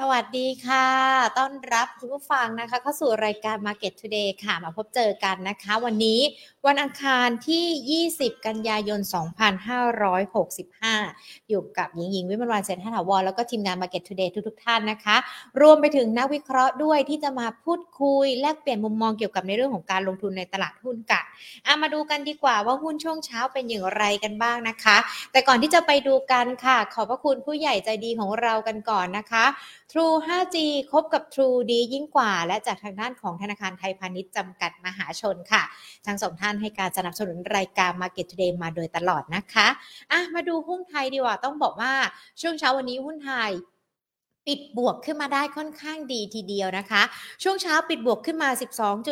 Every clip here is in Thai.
สวัสดีค่ะ ต้อนรับคุณผู้ฟังนะคะ เข้าสู่รายการ Market Today ค่ะ มาพบเจอกันนะคะ วันนี้วันอังคารที่ 20 กันยายน 2565 อยู่กับหญิงหญิงวิมลวันเซนทถาวรแล้วก็ทีมงาน Market Today ทุกๆ ท่านนะคะ รวมไปถึงนักวิเคราะห์ด้วยที่จะมาพูดคุย แลกเปลี่ยนมุมมองเกี่ยวกับในเรื่องของการลงทุนในตลาดหุ้นกันอามาดูกันดีกว่าว่าหุ้นช่วงเช้าเป็นอย่างไรกันบ้างนะคะ แต่ก่อนที่จะไปดูกันค่ะ ขอบพระคุณผู้ใหญ่ใจดีของเรากันก่อนนะคะ True 5G คบกับ True ดียิ่งกว่า และจากทางด้านของธนาคารไทยพาณิชย์จำกัดมหาชนค่ะ ทั้งสองท่านให้การสนับสนุนรายการ Market Today มาโดยตลอดนะคะอะมาดูหุ้นไทยดีกว่าต้องบอกว่าช่วงเช้าวันนี้หุ้นไทย ปิดบวกขึ้นมาได้ค่อนข้างดีทีเดียวนะคะ ช่วงเช้าปิดบวกขึ้นมา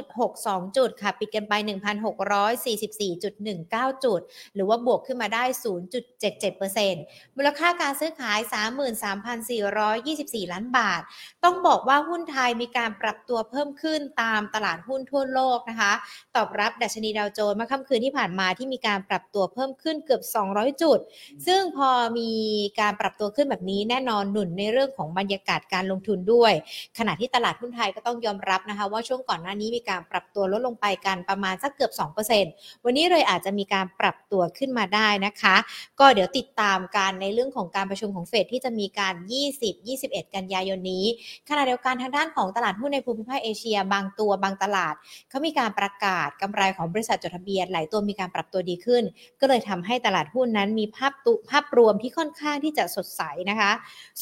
12.62 จุดค่ะ ปิดกันไป 1,644.19 จุด หรือว่าบวกขึ้นมาได้ 0.77%มูลค่าการซื้อขาย 33,424 ล้านบาท ต้องบอกว่าหุ้นไทยมีการปรับตัวเพิ่มขึ้นตามตลาดหุ้นทั่วโลกนะคะ ตอบรับดัชนีดาวโจนส์เมื่อค่ำคืนที่ผ่านมาที่มีการปรับตัวเพิ่มขึ้นเกือบ 200 จุด ซึ่งพอมีการปรับตัวขึ้นแบบนี้แน่นอนหนุนในเรื่องของบรรยากาศการลงทุนด้วย ขณะที่ตลาดหุ้นไทยก็ต้องยอมรับนะคะว่าช่วงก่อนหน้านี้มีการปรับตัวลดลงไปกันประมาณสักเกือบ 2%วันนี้เลยอาจจะมีการปรับตัวขึ้นมาได้นะคะ ก็เดี๋ยวติดตามการในเรื่องของการประชุมของเฟดที่จะมีการ 20-21 กันยายนนี้ขณะเดียวกันทางด้านของตลาดหุ้นในภูมิภาคเอเชีย บางตัวบางตลาดเขามีการประกาศกำไรของบริษัทจดทะเบียนหลายตัวมีการปรับตัวดีขึ้น ก็เลยทำให้ตลาดหุ้นนั้นมีภาพตุภาพรวมที่ค่อนข้างที่จะสดใสนะคะ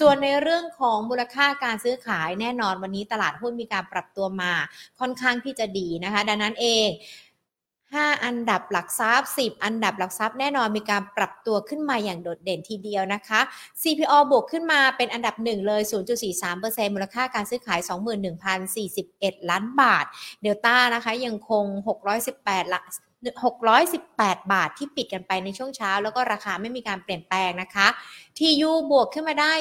ส่วนในเรื่องของของมูลค่าการซื้อขายแน่นอนวันนี้ตลาดหุ้นมีการปรับตัวมาค่อนข้างที่จะดีนะคะ ดังนั้นเอง5 อันดับหลักทรัพย์ 10 อันดับหลักทรัพย์แน่นอนมีการปรับตัวขึ้นมาอย่างโดดเด่นทีเดียวนะคะ CPO บวกขึ้นมาเป็นอันดับหนึ่งเลย 0.43%มูลค่าการซื้อขาย 21,041 ล้านบาท เดลต้านะคะยังคง 618ละ 618 บาทที่ปิดกันไปในช่วงเช้า แล้วก็ราคาไม่มีการเปลี่ยนแปลงนะคะ TU บวกขึ้นมาได้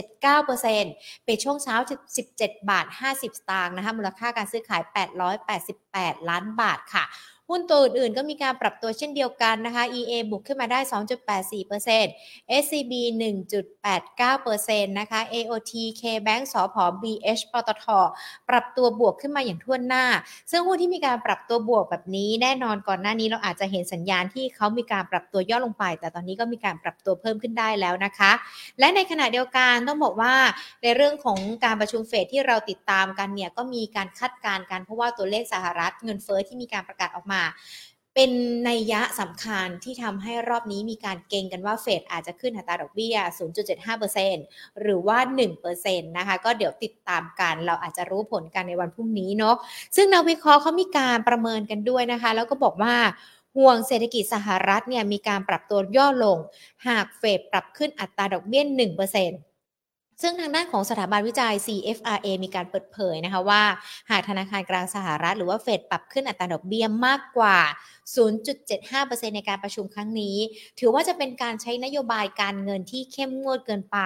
4.79%เป็นช่วงเช้า 17 บาท 50 สตางค์นะคะมูลค่าการซื้อขาย 888 ล้านบาทค่ะ หุ้นตัวอื่นๆก็มีการปรับตัวเช่นเดียวกันนะคะ EA บุกขึ้นมาได้ 2.84% SCB 1.89%นะคะ AOT KBank สพ BH ปตทปรับตัวบวกขึ้นมาอย่างท่วหน้า ซึ่งหุ้นที่มีการปรับตัวบวกแบบนี้แน่นอนก่อนหน้านี้เราอาจจะเห็นสัญญาณที่เขามีการปรับตัวย่อลงไป แต่ตอนนี้ก็มีการปรับตัวเพิ่มขึ้นได้แล้วนะคะ และในขณะเดียวกันต้องบอกว่าในเรื่องของการประชุมเฟดที่เราติดตามกันเนี่ยก็มีการคาดการณ์กันเพราะว่าตัวเลขสหรัฐเงินเฟอ้อที่มีการประกาศออกมาเป็นนัยยะสำคัญที่ทำให้รอบนี้มีการเก่งกันว่าเฟดอาจจะขึ้นอัตราดอกเบี้ย 0.75%หรือว่า 1%นะคะ ก็เดี๋ยวติดตามกัน เราอาจจะรู้ผลกันในวันพรุ่งนี้เนาะ ซึ่งนักวิเคราะห์เขามีการประเมินกันด้วยนะคะ แล้วก็บอกว่าห่วงเศรษฐกิจสหรัฐเนี่ยมีการปรับตัวย่อลง หากเฟดปรับขึ้นอัตราดอกเบี้ย1% ซึ่งทางด้านของสถาบันวิจัย CFRA มีการเปิดเผยนะคะว่า หากธนาคารกลางสหรัฐหรือว่าเฟดปรับขึ้นอัตราดอกเบี้ยมากกว่า 0.75%ในการประชุมครั้งนี้ ถือว่าจะเป็นการใช้นโยบายการเงินที่เข้มงวดเกินไป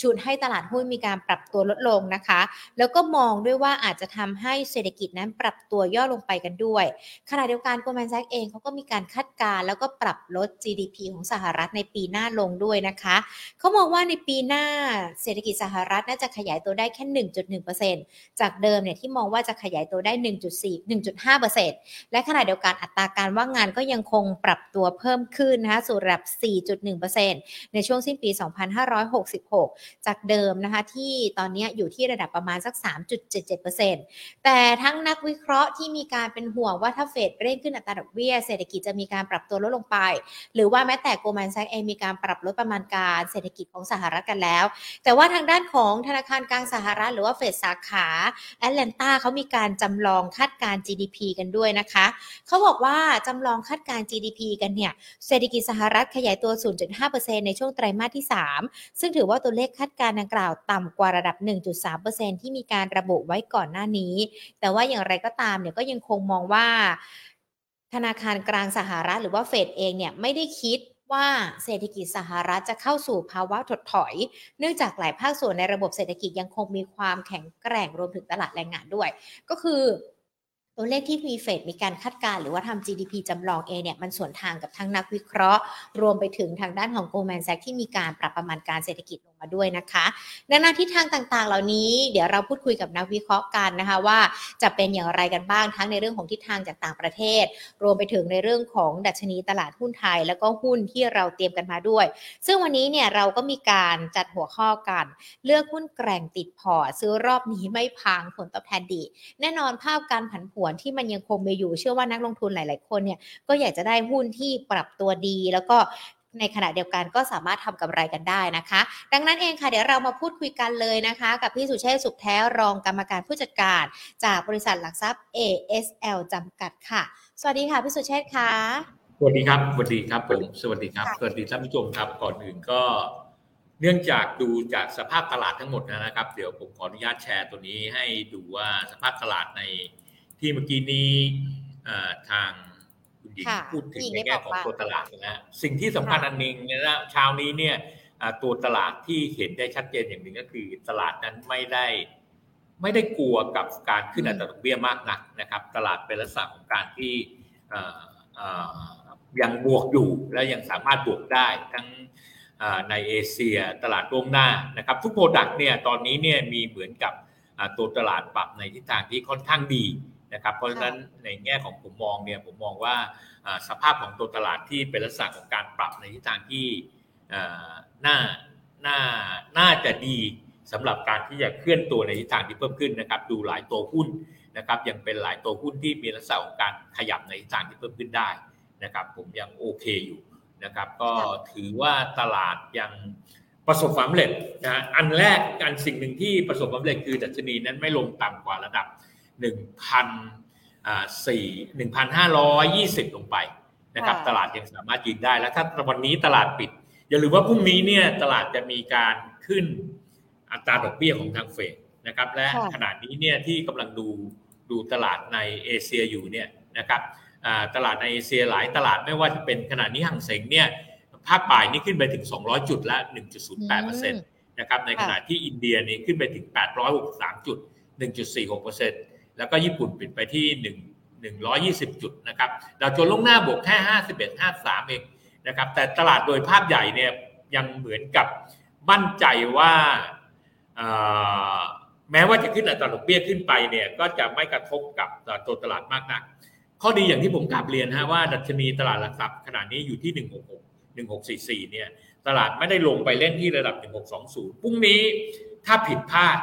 ชุดให้ตลาดหุ้นมีการปรับตัวลดลงนะคะ แล้วก็มองด้วยว่าอาจจะทำให้เศรษฐกิจนั้นปรับตัวย่อลงไปกันด้วย ขณะเดียวกันโกลแมนแซกเองเขาก็มีการคาดการณ์แล้วก็ปรับลด GDP ของสหรัฐในปีหน้าลงด้วยนะคะเขามองว่าในปีหน้าเศรษฐกิจสหรัฐน่าจะขยายตัวได้แค่ 1.1%จากเดิมเนี่ยที่มองว่าจะขยายตัวได้ 1.4 1.5%และขณะเดียวกันอัตราการว่างงานก็ยังคงปรับตัวเพิ่มขึ้นนะคะสู่ระดับ 4.1%ในช่วงสิ้นปี 2566 จากเดิมนะคะที่ตอนนี้อยู่ที่ระดับประมาณสัก 3.77%แต่ทั้งนักวิเคราะห์ที่มีการเป็นห่วงว่าถ้าเฟดเร่งขึ้นอัตราดอกเบี้ยเศรษฐกิจจะมีการปรับตัวลดลงไป หรือว่าแม้แต่โกลแมนแซกเองมีการปรับลดประมาณการเศรษฐกิจของสหรัฐกันแล้ว แต่ว่าทางด้านของธนาคารกลางสหรัฐหรือว่าเฟดสาขาแอตแลนตาเขามีการจำลองคาดการ GDP กันด้วยนะคะเขาบอกว่าจำลองคาดการ GDP กันเนี่ยเศรษฐกิจสหรัฐขยายตัว 0.5%ในช่วงไตรมาสที่ 3 ซึ่งถือว่าตัวเลขคาดการดังกล่าวต่ำกว่าระดับ 1.3%ที่มีการระบุไว้ก่อนหน้านี้ แต่ว่าอย่างไรก็ตามเนี่ยก็ยังคงมองว่า ธนาคารกลางสหรัฐหรือว่าเฟดเองเนี่ยไม่ได้คิด ว่าเศรษฐกิจสหรัฐจะเข้าสู่ภาวะถดถอย เนื่องจากหลายภาคส่วนในระบบเศรษฐกิจยังคงมีความแข็งแกร่งรวมถึงตลาดแรงงานด้วย ก็คือตัวเลขที่มีเฟดมีการคาดการหรือว่าทำ GDP จำลองเองเนี่ยมันส่วนทางกับทั้งนักวิเคราะห์ รวมไปถึงทางด้านของ Goldman Sachs ที่มีการปรับประมาณการเศรษฐกิจลงมาด้วยนะคะ ดังนั้นทิศทางต่างๆ เหล่านี้เดี๋ยวเราพูดคุยกับนักวิเคราะห์กันนะคะว่าจะเป็นอย่างไรกันบ้างทั้งในเรื่องของทิศทางจากต่างประเทศ รวมไปถึงในเรื่องของดัชนีตลาดหุ้นไทย แล้วก็หุ้นที่เราเตรียมกันมาด้วย ซึ่งวันนี้เนี่ยเราก็มีการจัดหัวข้อกัน เลือกหุ้นแกร่งติดพอร์ตซื้อรอบนี้ไม่พังผลตอบแทนดี แน่นอนภาพการผันผวนที่มันยังคงมีอยู่เชื่อว่านักลงทุนหลาย ๆ คนเนี่ยก็อยากจะได้หุ้นที่ปรับตัวดี แล้วก็ ในขณะเดียวกันก็สามารถทำกำไรกันได้นะคะ ดังนั้นเองค่ะเดี๋ยวเรามาพูดคุยกันเลยนะคะ กับพี่สุเชษสุขแท้รองกรรมการผู้จัดการ จากบริษัทหลักทรัพย์ ASL จำกัดค่ะ สวัสดีค่ะพี่สุเชษค่ะสวัสดีครับสวัสดีครับผมสวัสดีครับสวัสดีท่านผู้ชมครับก่อนอื่นก็เนื่องจากดูจากสภาพตลาดทั้งหมดนะครับ เดี๋ยวผมขออนุญาตแชร์ตัวนี้ให้ดูว่าสภาพตลาดในที่เมื่อกี้นี้ทางคุณ หญิงพูดถึงในแง่ของตัวตลาดนะสิ่งที่สำคัญอันหนึ่งนะเช้านี้เนี่ยตัวตลาดที่เห็นได้ชัดเจนอย่างหนึ่งก็คือ ตลาดนั้นไม่ได้ ไม่ได้กลัวกับการขึ้นอัตราดอกเบี้ยมากนักนะครับ ตลาดเป็นลักษณะของการที่ยังบวกอยู่และยังสามารถบวกได้ทั้งในเอเชียตลาดล่วงหน้านะครับ ทุกโปรดักต์เนี่ยตอนนี้เนี่ยมีเหมือนกับตัวตลาดปรับในทิศทางที่ค่อนข้างดี นะครับเพราะฉะนั้นในแง่ของผมมองเนี่ยผมมองว่าสภาพของตัวตลาดที่เป็นลักษณะของการปรับในทิศทางที่น่าน่าน่าจะดีสำหรับการที่จะเคลื่อนตัวในทิศทางที่เพิ่มขึ้นนะครับ ดูหลายตัวหุ้นนะครับยังเป็นหลายตัวหุ้นที่มีลักษณะของการขยับในทิศทางที่เพิ่มขึ้นได้นะครับ ผมยังโอเคอยู่นะครับ ก็ถือว่าตลาดยังประสบความสำเร็จนะอันแรกการสิ่งหนึ่งที่ประสบความสำเร็จคือดัชนีนั้นไม่ลงต่ำกว่าระดับ 1,004 1,520 ลงไปนะครับ ตลาดยังสามารถยืนได้ แล้วถ้าวันนี้ตลาดปิด อย่าลืมว่าพรุ่งนี้เนี่ยตลาดจะมีการขึ้นอัตราดอกเบี้ยของทางเฟดนะครับ และขณะนี้เนี่ยที่กำลังดูดูตลาดในเอเชียอยู่เนี่ยนะครับตลาดในเอเชียหลายตลาดไม่ว่าจะเป็นขณะนี้ห่างเสงเนี่ยภาคบ่ายนี่ขึ้นไปถึง 200 จุดละ 1.08%นะครับ ในขณะที่อินเดียนี่ขึ้นไปถึง 863จุด 1.46% แล้วก็ญี่ปุ่นปิดไปที่ 1 120 จุดนะครับดาวโจนส์ลงหน้าบวกแค่ 51 53 เองนะครับแต่ตลาดโดยภาพใหญ่เนี่ยยังเหมือนกับมั่นใจว่าแม้ว่าจะขึ้นอัตราดอกเบี้ยขึ้นไปเนี่ยก็จะไม่กระทบกับตัวตลาดมากนัก ข้อดีอย่างที่ผมกลับเรียนฮะว่าดัชนีตลาดหลักทรัพย์ขณะนี้อยู่ที่ 166 1644 เนี่ยตลาดไม่ได้ลงไปเล่นที่ระดับ 1620 พรุ่งนี้ถ้าผิดพลาด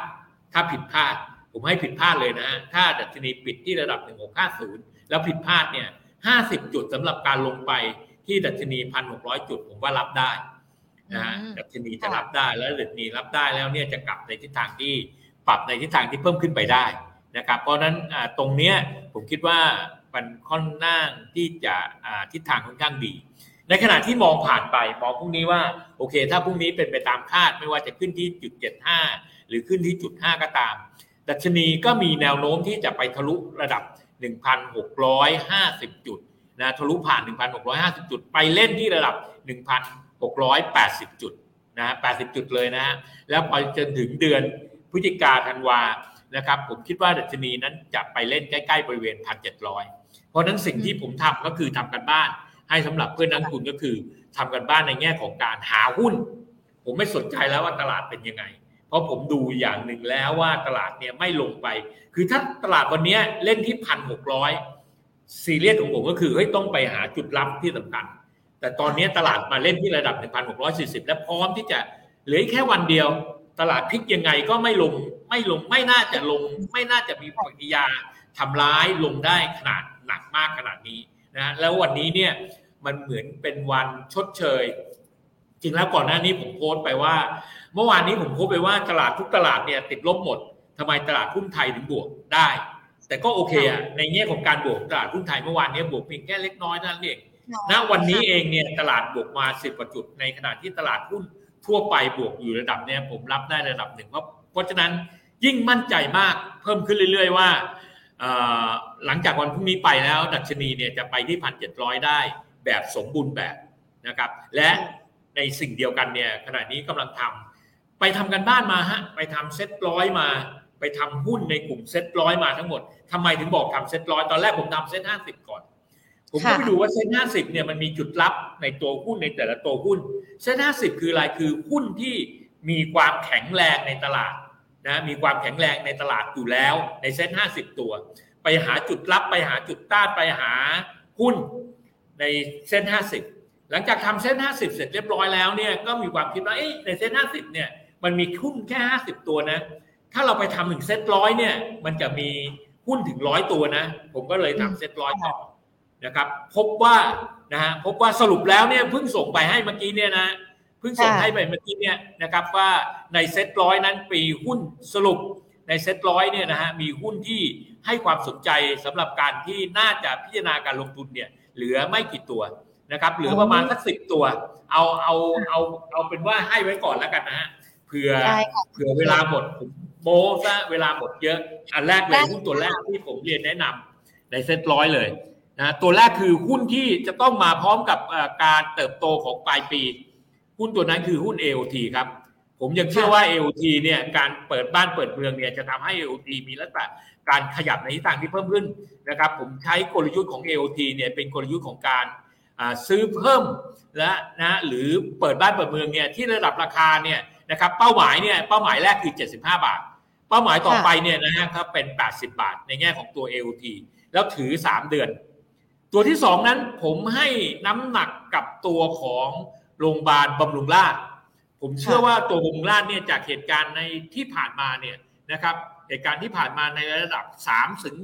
ถ้าผิดพลาด ผมให้ผิดพลาดเลยนะฮะถ้าดัชนีปิดที่ระดับ 1650 แล้วผิดพลาดเนี่ย 50 จุดสำหรับการลงไปที่ดัชนี 1,600 จุด ผมว่ารับได้นะฮะดัชนีจะรับได้แล้วดัชนีรับได้แล้วเนี่ยจะกลับในทิศทางที่ปรับในทิศทางที่เพิ่มขึ้นไปได้นะครับ เพราะนั้นตรงเนี้ยผมคิดว่ามันค่อนข้างที่จะทิศทางค่อนข้างดี ในขณะที่มองผ่านไปมองพรุ่งนี้ว่าโอเค ถ้าพรุ่งนี้เป็นไปตามคาดไม่ว่าจะขึ้นที่จุดเจ็ดห้าหรือขึ้นที่จุดห้าก็ตาม ดัชนีก็มีแนวโน้มที่จะไปทะลุระดับ 1,650 จุดนะทะลุผ่าน 1,650 จุด ไปเล่นที่ระดับ 1,680 จุดนะ80 จุดเลยนะฮะแล้วไปจนถึงเดือนพฤศจิกาธันวานะครับผมคิดว่าดัชนีนั้นจะไปเล่นใกล้ๆบริเวณ 1,700 เพราะนั้นสิ่งที่ผมทำก็คือทำกันบ้าน ให้สำหรับเพื่อนนักทุนก็คือทำกันบ้านในแง่ของการหาหุ้น ผมไม่สนใจแล้วว่าตลาดเป็นยังไง เพราะผมดูอย่างหนึ่งแล้วว่าตลาดเนี่ยไม่ลงไป คือถ้าตลาดวันนี้เล่นที่พันหกร้อยซีเรียสของผมก็คือเฮ้ยต้องไปหาจุดรับที่สำคัญ แต่ตอนนี้ตลาดมาเล่นที่ระดับ 1,640 และพร้อมที่จะเหลือแค่วันเดียว ตลาดพลิกยังไงก็ไม่ลงไม่ลงไม่น่าจะลง ไม่น่าจะมีปฏิกิยาทำร้ายลงได้ขนาดหนักมากขนาดนี้นะแล้ววันนี้เนี่ยมันเหมือนเป็นวันชดเชย จริงแล้วก่อนหน้านี้ผมโพสต์ไปว่า เมื่อวานนี้ผมโพสต์ไปว่าตลาดทุกตลาดเนี่ยติดลบหมดทำไมตลาดหุ้นไทยถึงบวกได้ แต่ก็โอเคอะในแง่ของการบวกตลาดหุ้นไทยเมื่อวานนี้บวกเพียงแค่เล็กน้อยนั่นเองณวันนี้เองเนี่ยตลาดบวกมาสิบกว่าจุด ในขณะที่ตลาดหุ้นทั่วไปบวกอยู่ระดับเนี่ยผมรับได้ระดับหนึ่งเพราะเพราะฉะนั้นยิ่งมั่นใจมากเพิ่มขึ้นเรื่อย ๆ ว่าหลังจากวันพรุ่งนี้ไปแล้ว ดัชนีเนี่ยจะไปที่พันเจ็ดร้อยได้แบบสมบูรณ์แบบนะครับ และ ในสิ่งเดียวกันเนี่ยขณะนี้กำลังทำไปทำกันบ้านมาฮะไปทำเซ็ตร้อยมา ไปทำหุ้นในกลุ่มเซ็ตร้อยมาทั้งหมดทำไมถึงบอกทำเซ็ตร้อยตอนแรกผมทำเซ็ตห้าสิบก่อน ผมก็ไปดูว่าเซ็ตห้าสิบเนี่ยมันมีจุดลับในตัวหุ้นในแต่ละตัวหุ้นเซ็ตห้าสิบคืออะไรคือหุ้นที่มีความแข็งแรงในตลาดนะมีความแข็งแรงในตลาดอยู่แล้วในเซ็นห้าสิบตัว ไปหาจุดรับไปหาจุดต้านไปหาหุ้นในเส้นห้าสิบ หลังจากทำเส้นห้าสิบเสร็จเรียบร้อยแล้วเนี่ยก็มีความคิดว่าในเส้นห้าสิบเนี่ยมันมีหุ้นแค่ห้าสิบตัวนะ ถ้าเราไปทำถึงเซ็ตร้อยเนี่ย มันจะมีหุ้นถึงร้อยตัวนะ ผมก็เลยทำเซ็ตร้อยต่อนะครับ พบว่านะฮะพบว่าสรุปแล้วเนี่ยเพิ่งส่งไปให้เมื่อกี้เนี่ยนะเพิ่งส่งให้ไปเมื่อกี้เนี่ยนะครับว่าในเซ็ตร้อยนั้นปีหุ้นสรุปในเซ็ตร้อยเนี่ยนะฮะมีหุ้นที่ให้ความสนใจสำหรับการที่น่าจะพิจารณาการลงทุนเนี่ยเหลือไม่กี่ตัว นะครับเหลือประมาณสักสิบตัว เอาเอาเอาเอาเป็นว่าให้ไว้ก่อนแล้วกันนะฮะเผื่อเผื่อเวลาหมดผมโม้ซะเวลาหมดเยอะอันแรกเลยหุ้นตัวแรกที่ผมเรียนแนะนำในเซ็ตร้อยเลยนะตัวแรกคือหุ้นที่จะต้องมาพร้อมกับการเติบโตของปลายปี หุ้นตัวนั้นคือหุ้น AOT ครับ ผมยังเชื่อว่า AOT เนี่ยการเปิดบ้านเปิดเมืองเนี่ยจะทำให้ AOT มีลักษณะการขยับในทิศทางที่เพิ่มขึ้นนะครับ ผมใช้กลยุทธ์ของ AOT เนี่ยเป็นกลยุทธ์ของการ ซื้อเพิ่มและนะหรือเปิดบ้านเปิดเมืองเนี่ยที่ระดับราคาเนี่ยนะครับเป้าหมายเนี่ยเป้าหมายแรกคือ 75 บาท เป้าหมายต่อไปเนี่ยนะฮะครับเป็น 80 บาท ในแง่ของตัว AOT แล้วถือ 3 เดือน ตัวที่ 2 นั้นผมให้น้ำหนักกับตัวของโรงพยาบาลบำรุงราษผมเชื่อว่าตัวบำรุงราษเนี่ยจากเหตุการณ์ในที่ผ่านมาเนี่ยนะครับเหตุการณ์ที่ผ่านมาในระดับ3ถึง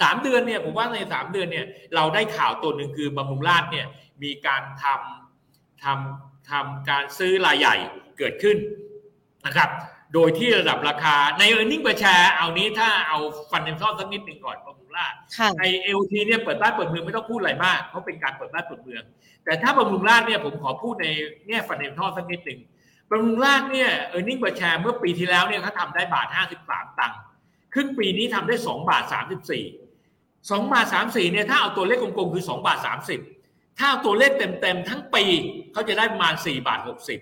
สามเดือนเนี่ยผมว่าในสามเดือนเนี่ยเราได้ข่าวตัวหนึ่งคือบำรุงราชเนี่ยมีการทำทำทำการซื้อรายใหญ่เกิดขึ้นนะครับโดยที่ระดับราคาใน e a r n i n g ประชาเอานี้ถ้าเอาฟันเดนซอลสักนิดหนึ่งก่อนบำรุงราชในเอลทีเนี่ยเปิดบ้านเปิดเมืองไม่ต้องพูดอะไรมากเพราะเป็นการเปิดบ้านเปิดเมือง แต่ถ้าบำรุงราชเนี่ยผมขอพูดในเนี่ยฟันเดนซอลสักนิดหนึ่งบำรุงราชเนี่ยเออร์เน็งประชาเมื่อปีที่แล้วเนี่ยเขาทำได้บาทห้าสิบสามตังค์ครึ่งปีนี้ทำได้สองบาทสาม สองบาทสามสี่เนี่ยถ้าเอาตัวเลขกลมๆคือสองบาทสามสิบถ้าเอาตัวเลขเต็มๆทั้งปีเขาจะได้ประมาณสี่บาทหกสิบ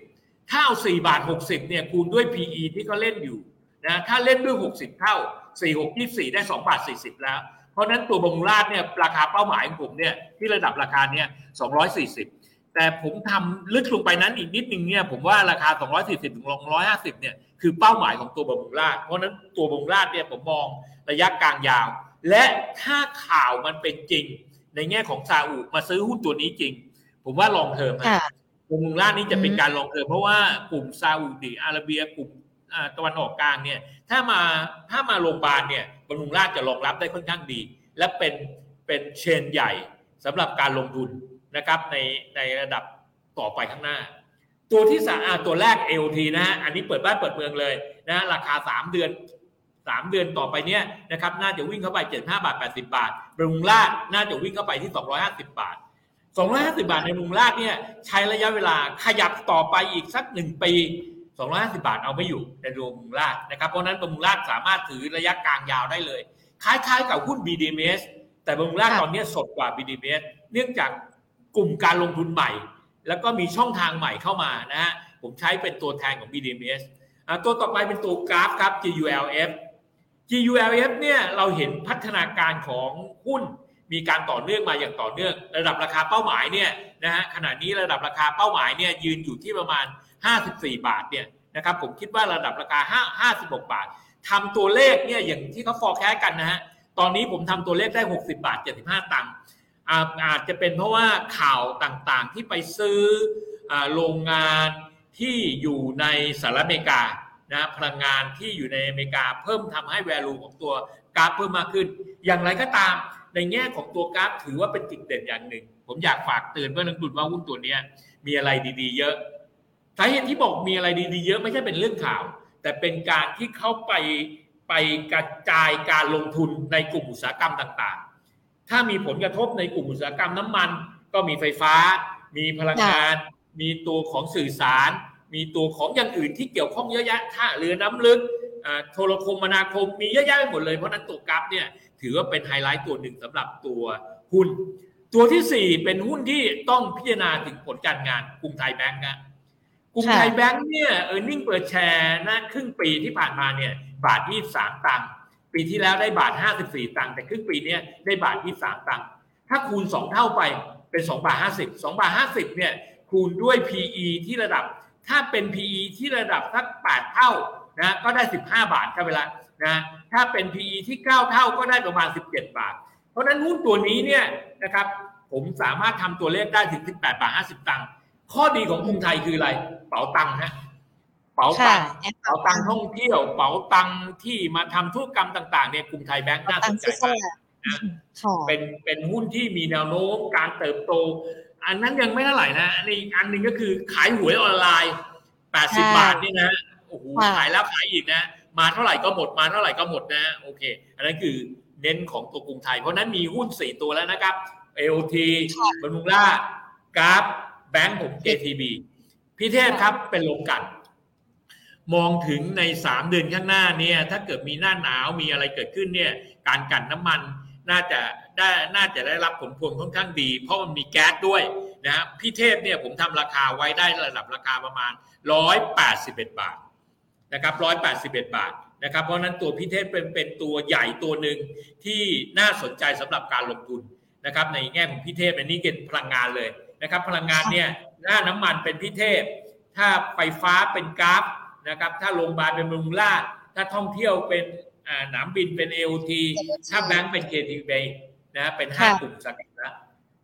ถ้าเอาสี่บาทหกสิบเนี่ยคูณด้วย PE ที่เขาเล่นอยู่นะถ้าเล่นด้วยหกสิบเท่าสี่หกยี่สี่ได้สองบาทสี่สิบแล้ว เพราะนั้นตัวบงราดเนี่ยราคาเป้าหมายของผมเนี่ยที่ระดับราคาเนี่ยสองร้อยสี่สิบแต่ผมทำลึกลงไปนั้นอีกนิดนึงเนี่ยผมว่าราคา 240ถึง250เนี่ยคือเป้าหมายของตัวบำรุงราชเพราะนั้นตัวบำรุงราชเนี่ยผมมองระยะกลางยาว และถ้าข่าวมันเป็นจริง ในแง่ของซาอุมาซื้อหุ้นตัวนี้จริง ผมว่าลองเทอมกลุ่มล่านี้จะเป็นการลองเทอมเพราะว่ากลุ่มซาอุดิอาระเบียกลุ่มตะวันออกกลางเนี่ย ถ้ามาถ้ามาโรงพยาบาลเนี่ยบำรุงราชจะรองรับได้ค่อนข้างดี และเป็นเป็นเชนใหญ่สำหรับการลงทุนนะครับในในระดับต่อไปข้างหน้า ตัวที่สามตัวแรก LT นะฮะอันนี้เปิดบ้านเปิดเมืองเลยนะราคา 3 เดือน สามเดือนต่อไปเนี้ยนะครับน่าจะวิ่งเข้าไปเจ็ดห้าบาทแปดสิบาทบรุงราชน่าจะวิ่งเข้าไปที่สองร้อยห้าสิบาทสองร้อยห้าสิบาทในบรุงราชเนี่ยใช้ระยะเวลาขยับต่อไปอีกสักหนึ่งปีสองร้อยห้าสิบาทเอาไม่อยู่ในรวมบรุงราชนะครับเพราะนั้นบรุงราชสามารถถือระยะกลางยาวได้เลย คล้ายๆกับหุ้น BDMs แต่บรุงราชตอนนี้สดกว่า BDMs เนื่องจากกลุ่มการลงทุนใหม่ แล้วก็มีช่องทางใหม่เข้ามานะฮะผมใช้เป็นตัวแทนของ BDMs ตัวต่อไปเป็นตัวกราฟครับ GULF GULF เนี่ยเราเห็นพัฒนาการของหุ้นมีการต่อเนื่องมาอย่างต่อเนื่อง ระดับราคาเป้าหมายเนี่ยนะฮะขณะนี้ระดับราคาเป้าหมายเนี่ยยืนอยู่ที่ประมาณ 54 บาทเนี่ยนะครับผมคิดว่าระดับราคา 5 56 บาททำตัวเลขเนี่ยอย่างที่เขาฟอร์แคสกันนะฮะตอนนี้ผมทำตัวเลขได้ 60 บาท 75 ตังค์อาจจะเป็นเพราะว่าข่าวต่างๆที่ไปซื้อโรงงานที่อยู่ในสหรัฐอเมริกา นะพลังงานที่อยู่ในอเมริกาเพิ่มทำให้ value ของตัวกราฟเพิ่มมากขึ้น อย่างไรก็ตามในแง่ของตัวกราฟถือว่าเป็นจุดเด่นอย่างหนึ่ง ผมอยากฝากเตือนเพื่อนนักลงทุนว่าหุ้นตัวนี้มีอะไรดีๆ เยอะสาเหตุที่บอกมีอะไรดีๆ เยอะไม่ใช่เป็นเรื่องข่าว แต่เป็นการที่เขาไปไปกระกระจายการลงทุนในกลุ่มอุตสาหกรรมต่างๆ ถ้ามีผลกระทบในกลุ่มอุตสาหกรรมน้ำมัน ก็มีไฟฟ้า มีพลังงาน มีตัวของสื่อสาร มีตัวของอย่างอื่นที่เกี่ยวข้องเยอะแยะท่าเรือน้ำลึกโทรคมนาคมมีเยอะแยะไปหมดเลยเพราะนั้นตัว GULF เนี่ยถือว่าเป็นไฮไลท์ตัวหนึ่งสำหรับตัวหุ้น ตัวที่ 4 เป็นหุ้นที่ต้องพิจารณาถึงผลการงานกรุงไทยแบงก์นะกรุงไทยแบงก์เนี่ย earning per share นะครึ่งปีที่ผ่านมาเนี่ยบาทที่สามตังค์ปีที่แล้วได้บาทห้าสิบสี่ตังค์แต่ครึ่งปีนี้ได้บาทที่สามตังค์ถ้าคูณสองเท่าไปเป็นสองบาทห้าสิบสองบาทห้าสิบเนี่ยคูณด้วย PE ที่ระดับ ถ้าเป็น PE ที่ระดับสัก 8 เท่านะก็ได้ 15 บาทครับเวลานะถ้าเป็น PE ที่ 9 เท่าก็ได้ประมาณ 17 บาท เพราะนั้นหุ้นตัวนี้เนี่ยนะครับผมสามารถทำตัวเลขได้ถึง 18 บาท 50 ตังค์ข้อดีของกรุงไทยคืออะไร เป๋าตังค์ฮะเป๋าตังค์เป๋าตังค์ท่องเที่ยว เป๋าตังค์ที่มาทำธุรกรรมต่างๆเนี่ยกรุงไทยแบงค์น่าสนใจมากเป็นเป็นหุ้นที่มีแนวโน้มการเติบโต อันนั้นยังไม่เท่าไหร่นะอันอีกอันหนึ่งก็คือขายหวยออนไลน์ 80 บาทนี่นะโอ้โหขายแล้วขายอีกนะ มาเท่าไหร่ก็หมดมาเท่าไหร่ก็หมดนะโอเค อันนั้นคือเน้นของตัวกรุงไทย เพราะนั้นมีหุ้นสี่ตัวแล้วนะครับ AOT บรรลุงล่ากราฟแบงก์ผม JTB พี่เทพครับเป็นลงกัน มองถึงในสามเดือนข้างหน้าเนี่ยถ้าเกิดมีหน้าหนาวมีอะไรเกิดขึ้นเนี่ยการกันน้ำมันน่าจะ ได้น่าจะได้รับผลพวงค่อนข้างดี เพราะมันมีแก๊สด้วยนะพี่เทพเนี่ยผมทำราคาไว้ได้ระดับราคาประมาณ 181 บาทนะครับ181 บาทนะครับ เพราะนั้นตัวพี่เทพเป็นเป็นตัวใหญ่ตัวหนึ่งที่น่าสนใจสำหรับการลงทุนนะครับในแง่ของ PTTEP อันนี้เป็นพลังงานเลยนะครับ พลังงานเนี่ยถ้าน้ำมันเป็น PTTEP ถ้าไฟฟ้าเป็น GULF นะครับ ถ้าโรงพยาบาลเป็นบำรุงราษฎร์ถ้าท่องเที่ยวเป็นสนามบินเป็น AOT ถ้าแบงก์เป็น KTB นะเป็นห้ากลุ่มสักนะ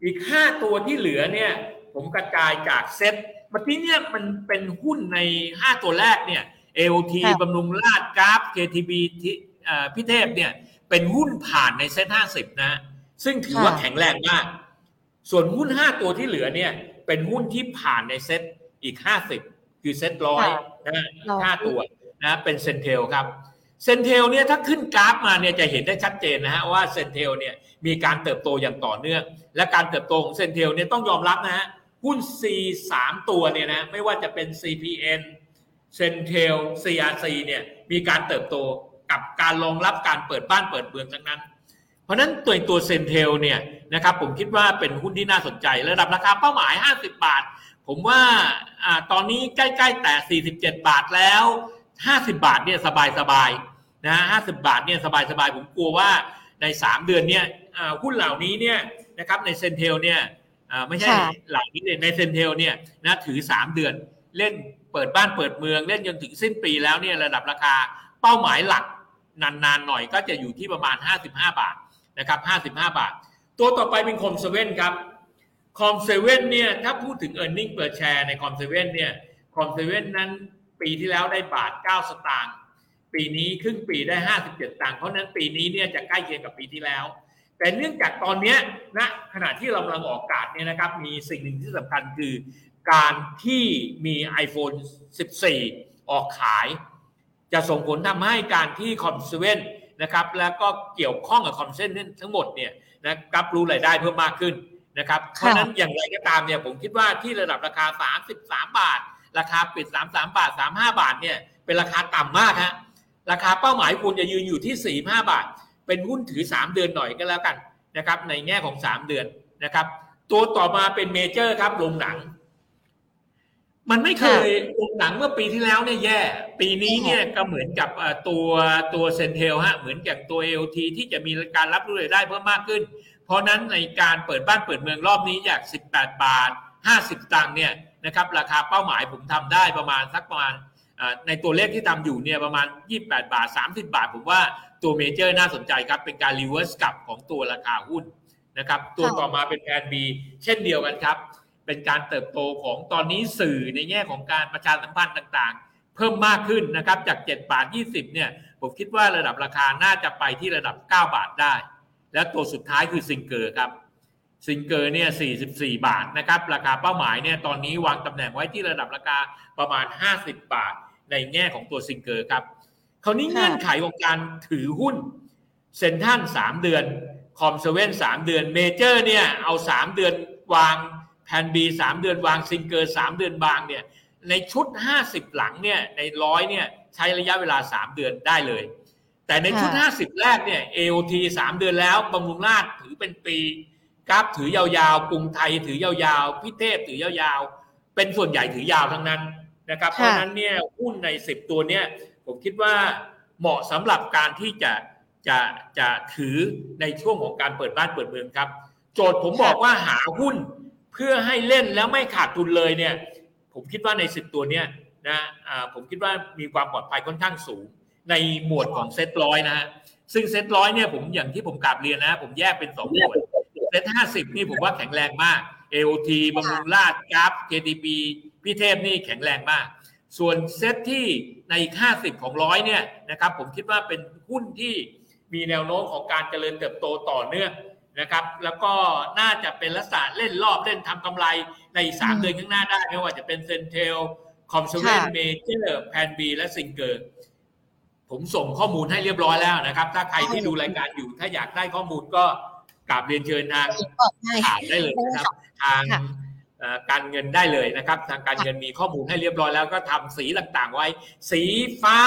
อีกห้าตัวที่เหลือเนี่ย ผมกระจายจากเซ็ตเมื่อกี้เนี่ยมันเป็นหุ้นในห้าตัวแรกเนี่ย AOT บำรุงราษฎร์ GULF KTB PTTEP เนี่ย เป็นหุ้นผ่านในเซ็ตห้าสิบนะ ซึ่งถือว่าแข็งแรงมาก ส่วนหุ้นห้าตัวที่เหลือเนี่ย เป็นหุ้นที่ผ่านในเซ็ตอีกห้าสิบคือเซ็ตร้อยนะห้าตัวนะเป็น CENTEL ครับ CENTEL เนี่ยถ้าขึ้นกราฟมาเนี่ยจะเห็นได้ชัดเจนนะฮะว่า CENTEL เนี่ย มีการเติบโตอย่างต่อเนื่อง และการเติบโตของ CENTEL เนี่ยต้องยอมรับนะฮะหุ้น C 3 ตัวเนี่ยนะไม่ว่าจะเป็น CPN เซนเทล CRC เนี่ยมีการเติบโตกับการรองรับการเปิดบ้านเปิดเมืองทั้งนั้น เพราะนั้นตัวตัวเซนเทลเนี่ยนะครับผมคิดว่าเป็นหุ้นที่น่าสนใจ ระดับราคาเป้าหมาย 50 บาท ผมว่าอตอนนี้ใกล้ๆแต่ 47 บาทแล้ว 50 บาทเนี่ยสบายๆนะห้าสิบาทเนี่ยสบายๆผมกลัวว่า ใน 3 เดือนเนี่ยหุ้นเหล่านี้เนี่ยนะครับใน CENTEL เนี่ยไม่ใช่เหล่านี้เลยใน CENTEL เนี่ยนะถือ 3 เดือนเล่นเปิดบ้านเปิดเมืองเล่นจนถึงสิ้นปีแล้วเนี่ยระดับราคาเป้าหมายหลักนานๆหน่อยก็จะอยู่ที่ประมาณ 55 บาทนะครับ55 บาท ตัวต่อไปเป็น COM7 ครับ COM7 เนี่ยถ้าพูดถึง e a r n i n g เปิดแชร์ในคอมเซเว่นเนี่ยคอมเซเว่นนั้นปีที่แล้วได้บาท 9 สตางค์ ปีนี้ครึ่งปีได้ 57 ตังค์เพราะนั้นปีนี้เนี่ยจะใกล้เคียงกับปีที่แล้ว แต่เนื่องจากตอนนี้นะขณะที่เรากำลังออกอากาศเนี่ยนะครับมีสิ่งหนึ่งที่สำคัญคือ การที่มี iPhone 14 ออกขาย จะส่งผลทำให้การที่คอมเซเว่นนะครับแล้วก็เกี่ยวข้องกับคอมเซเว่นทั้งหมดเนี่ยนะครับรู้รายได้เพิ่มมากขึ้นนะครับเพราะนั้นอย่างไรก็ตามเนี่ยผมคิดว่าที่ระดับราคา 33 บาท ราคาปิด 33 บาท 35 บาทเนี่ยเป็นราคาต่ำมากฮะ ราคาเป้าหมายควรจะยืนอยู่ที่ 45 บาท เป็นหุ้นถือ 3 เดือนหน่อยก็แล้วกันนะครับ ในแง่ของ 3 เดือนนะครับ ตัวต่อมาเป็นเมเจอร์ครับโรงหนัง มันไม่เคยหนังเมื่อปีที่แล้วเนี่ยแย่ ปีนี้เนี่ยก็เหมือนกับตัวตัวเซนเทลฮะเหมือนกับตัวเอลทีที่จะมีการรับรู้รายได้เพิ่มมากขึ้น เพราะนั้นในการเปิดบ้านเปิดเมืองรอบนี้จาก 18 บาท 50 ตังค์เนี่ยนะครับ ราคาเป้าหมายผมทำได้ประมาณสักประมาณ ในตัวเลขที่ทำอยู่เนี่ยประมาณ 28 บาท 30 บาท ผมว่าตัว MAJOR น่าสนใจครับ เป็นการ reverse กลับของตัวราคาหุ้นนะครับ ตัวต่อมาเป็น Plan B เช่นเดียวกันครับ เป็นการเติบโตของตอนนี้สื่อในแง่ของการประชาสัมพันธ์ต่างๆ เพิ่มมากขึ้นนะครับ จาก 7 บาท 20 เนี่ย ผมคิดว่าระดับราคาน่าจะไปที่ระดับ 9 บาทได้ และตัวสุดท้ายคือ SINGER ครับ SINGER เนี่ย 44 บาทนะครับ ราคาเป้าหมายเนี่ย ตอนนี้วางตำแหน่งไว้ที่ระดับราคาประมาณ 50 บาท ในแง่ของตัว SINGER ครับคราวนี้เงื่อนไขของการถือหุ้น CENTEL 3เดือน COM7 3เดือน MAJOR เนี่ยเอา3เดือนวาง Plan B สามเดือนวาง SINGER สามเดือนวางเนี่ยในชุดห้าสิบหลังเนี่ยในร้อยเนี่ยใช้ระยะเวลาสามเดือนได้เลย แต่ในชุดห้าสิบแรกเนี่ย AOT สามเดือนแล้วบำรุงราชถือเป็นปีกราฟถือยาวๆกรุงไทยถือยาวๆพิเทพถือยาวๆเป็นส่วนใหญ่ถือยาวทั้งนั้น นะครับ เพราะนั้นเนี่ยหุ้นในสิบตัวเนี่ยผมคิดว่าเหมาะสำหรับการที่จะจะจะถือในช่วงของการเปิดบ้านเปิดเมืองครับ โจทย์ผมบอกว่าหาหุ้นเพื่อให้เล่นแล้วไม่ขาดทุนเลยเนี่ยผผมคิดว่าในสิบตัวเนี้ยนะผมคิดว่ามีความปลอดภัยค่อนข้างสูง ในหมวดของเซ็ตร้อยนะฮะซึ่งเซ็ตร้อยเนี่ยผมอย่างที่ผมกราบเรียนนะ ผมแยกเป็นสองหมวดเซ็ตห้าสิบนี่ผมว่าแข็งแรงมาก AOT บำรุงราชกราฟ KTP พี่เทพนี่แข็งแรงมาก ส่วนเซ็ตที่ในอีกห้าสิบของร้อยเนี่ยนะครับผมคิดว่าเป็นหุ้นที่มีแนวโน้มของการเจริญเติบโตต่อเนื่องนะครับ แล้วก็น่าจะเป็นลักษณะเล่นรอบเล่นทำกำไรในสามเดือนข้างหน้าได้ ไม่ว่าจะเป็น CENTEL COM7 MAJOR Plan B และ SINGER ผมส่งข้อมูลให้เรียบร้อยแล้วนะครับ ถ้าใครที่ดูรายการอยู่ถ้าอยากได้ข้อมูลก็กราบเรียนเชิญทางผ่านได้เลยนะครับทาง การเงินได้เลยนะครับ ทางการเงินมีข้อมูลให้เรียบร้อยแล้วก็ทำสีต่างๆไว้ สีฟ้า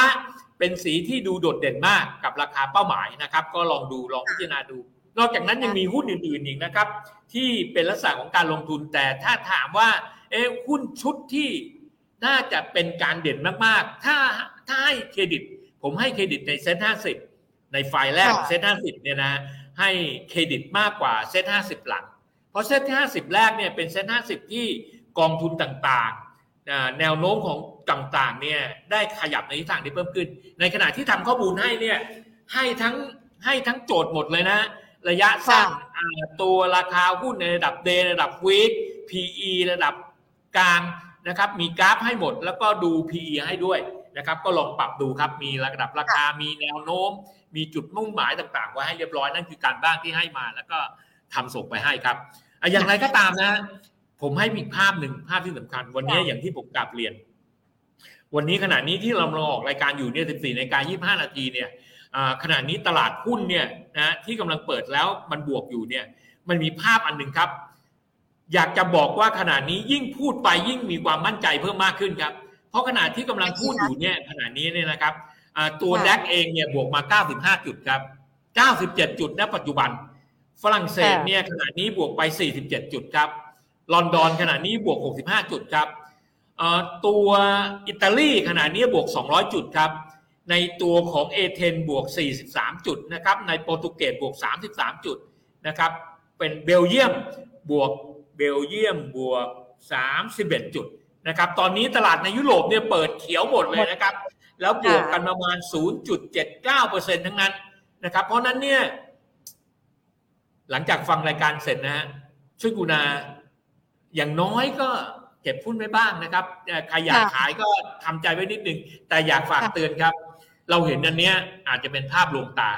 เป็นสีที่ดูโดดเด่นมากกับราคาเป้าหมายนะครับ ก็ลองดูลองพิจารณาดู นอกจากนั้นยังมีหุ้นอื่นๆอีกนะครับ ที่เป็นลักษณะของการลงทุนแต่ถ้าถามว่า เอ๊หุ้นชุดที่น่าจะเป็นการเด่นมากๆ ถ้าถ้าให้เครดิต ผมให้เครดิตในเซ็ตห้าสิบในไฟล์แรกเซ็ตห้าสิบเนี่ยนะให้เครดิตมากกว่าเซ็ตห้าสิบหลังเพ ราะเซ็ตห้าสิบแรกเนี่ยเป็นเซ็ตห้าสิบที่กองทุนต่างๆ แนวโน้มของต่างๆเนี่ยได้ขยับในทิศทางที่เพิ่มขึ้น ในขณะที่ทำข้อมูลให้เนี่ยให้ทั้งให้ทั้งโจทย์หมดเลยนะ ระยะสั้นตัวราคาหุ้นในระดับเดระดับวีค PE ระดับกลางนะครับมีกราฟให้หมดแล้วก็ดู PE ให้ด้วยนะครับก็ลองปรับดูครับมีระดับราคามีแนวโน้ม มีจุดมุ่งหมายต่างๆไว้ให้เรียบร้อยนั่นคือการบ้างที่ให้มาแล้วก็ทำส่งไปให้ครับ อย่างไรก็ตามนะ ผมให้มีภาพหนึ่งภาพที่สำคัญ วันนี้อย่างที่ผมกลับเรียน วันนี้ขณะนี้ที่เราออกรายการอยู่เนี่ย14นาฬิกา25 นาทีเนี่ยขณะนี้ตลาดหุ้นเนี่ยนะที่กำลังเปิดแล้วมันบวกอยู่เนี่ย มันมีภาพอันหนึ่งครับ อยากจะบอกว่าขณะนี้ยิ่งพูดไปยิ่งมีความมั่นใจเพิ่มมากขึ้นครับ เพราะขณะที่กำลังพูดอยู่เนี่ยขณะนี้เนี่ยนะครับตัวแดกเองเนี่ยบวกมา 95 จุดครับ 97 จุดณปัจจุบัน ฝรั่งเศสเนี่ยขณะนี้บวกไป 47 จุดครับ ลอนดอนขณะนี้บวก 65 จุดครับตัวอิตาลีขณะนี้บวก 200 จุดครับ ในตัวของเอเธนบวก 43 จุดนะครับในโปรตุเกสบวก 33 จุดนะครับเป็นเบลเยียมบวกเบลเยียมบวก 31 จุดนะครับตอนนี้ตลาดในยุโรปเนี่ยเปิดเขียวหมดเลยนะครับ แล้วบวกกันประมาณ 0.79%ทั้งนั้นนะครับเพราะนั้นเนี่ย หลังจากฟังรายการเสร็จนะฮะช่วยกูนาอย่างน้อยก็เก็บหุ้นไว้บ้างนะครับใครอยากขายก็ทำใจไว้นิดนึง แต่อยากฝากเตือนครับ เราเห็นอันเนี้ยอาจจะเป็นภาพลวงตา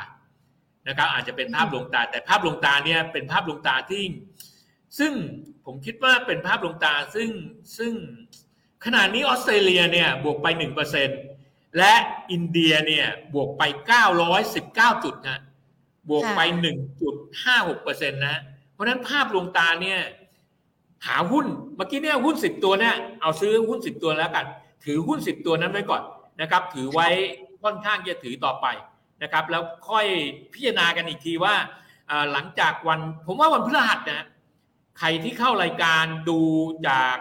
นะครับ อาจจะเป็นภาพลวงตา แต่ภาพลวงตาเนี่ยเป็นภาพลวงตาที่ ซึ่งผมคิดว่าเป็นภาพลงตาซึ่งซึ่งขณะนี้ออสเตรเลียเนี่ยบวกไป1%และอินเดียเนี่ยบวกไป919จุดนะ บวกไป 1.56%นะ เพราะนั้นภาพลงตาเนี่ย หาหุ้น เมื่อกี้เนี่ยหุ้น 10 ตัวเนี่ย เอาซื้อหุ้น 10 ตัวแล้วกัน ถือหุ้น 10 ตัวนั้นไว้ก่อนนะครับ ถือไว้ค่อนข้างจะถือต่อไปนะครับ แล้วค่อยพิจารณากันอีกทีว่า หลังจากวัน ผมว่าวันพฤหัสนะ ใครที่เข้ารายการดูจาก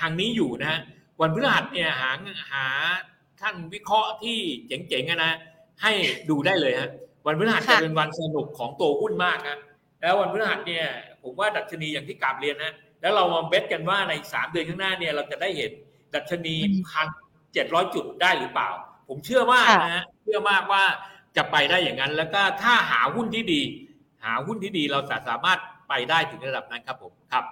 ทางนี้อยู่นะฮะ วันพฤหัสเนี่ยหาหาท่านวิเคราะห์ที่เจ๋งๆนะ ให้ดูได้เลยฮะ วันพฤหัสจะเป็นวันสนุกของตัวหุ้นมากนะแล้ววันพฤหัสเนี่ยผมว่าดัชนีอย่างที่กาบเรียนนะแล้วเรามาเบสกันว่าในสามเดือนข้างหน้าเนี่ยเราจะได้เห็นดัชนีพันเจ็ดร้อยจุดได้หรือเปล่า ผมเชื่อมากนะฮะเชื่อมากว่าจะไปได้อย่างนั้น แล้วก็ถ้าหาหุ้นที่ดี หาหุ้นที่ดีเราสามารถไปได้ถึงระดับนั้นครับผมครับ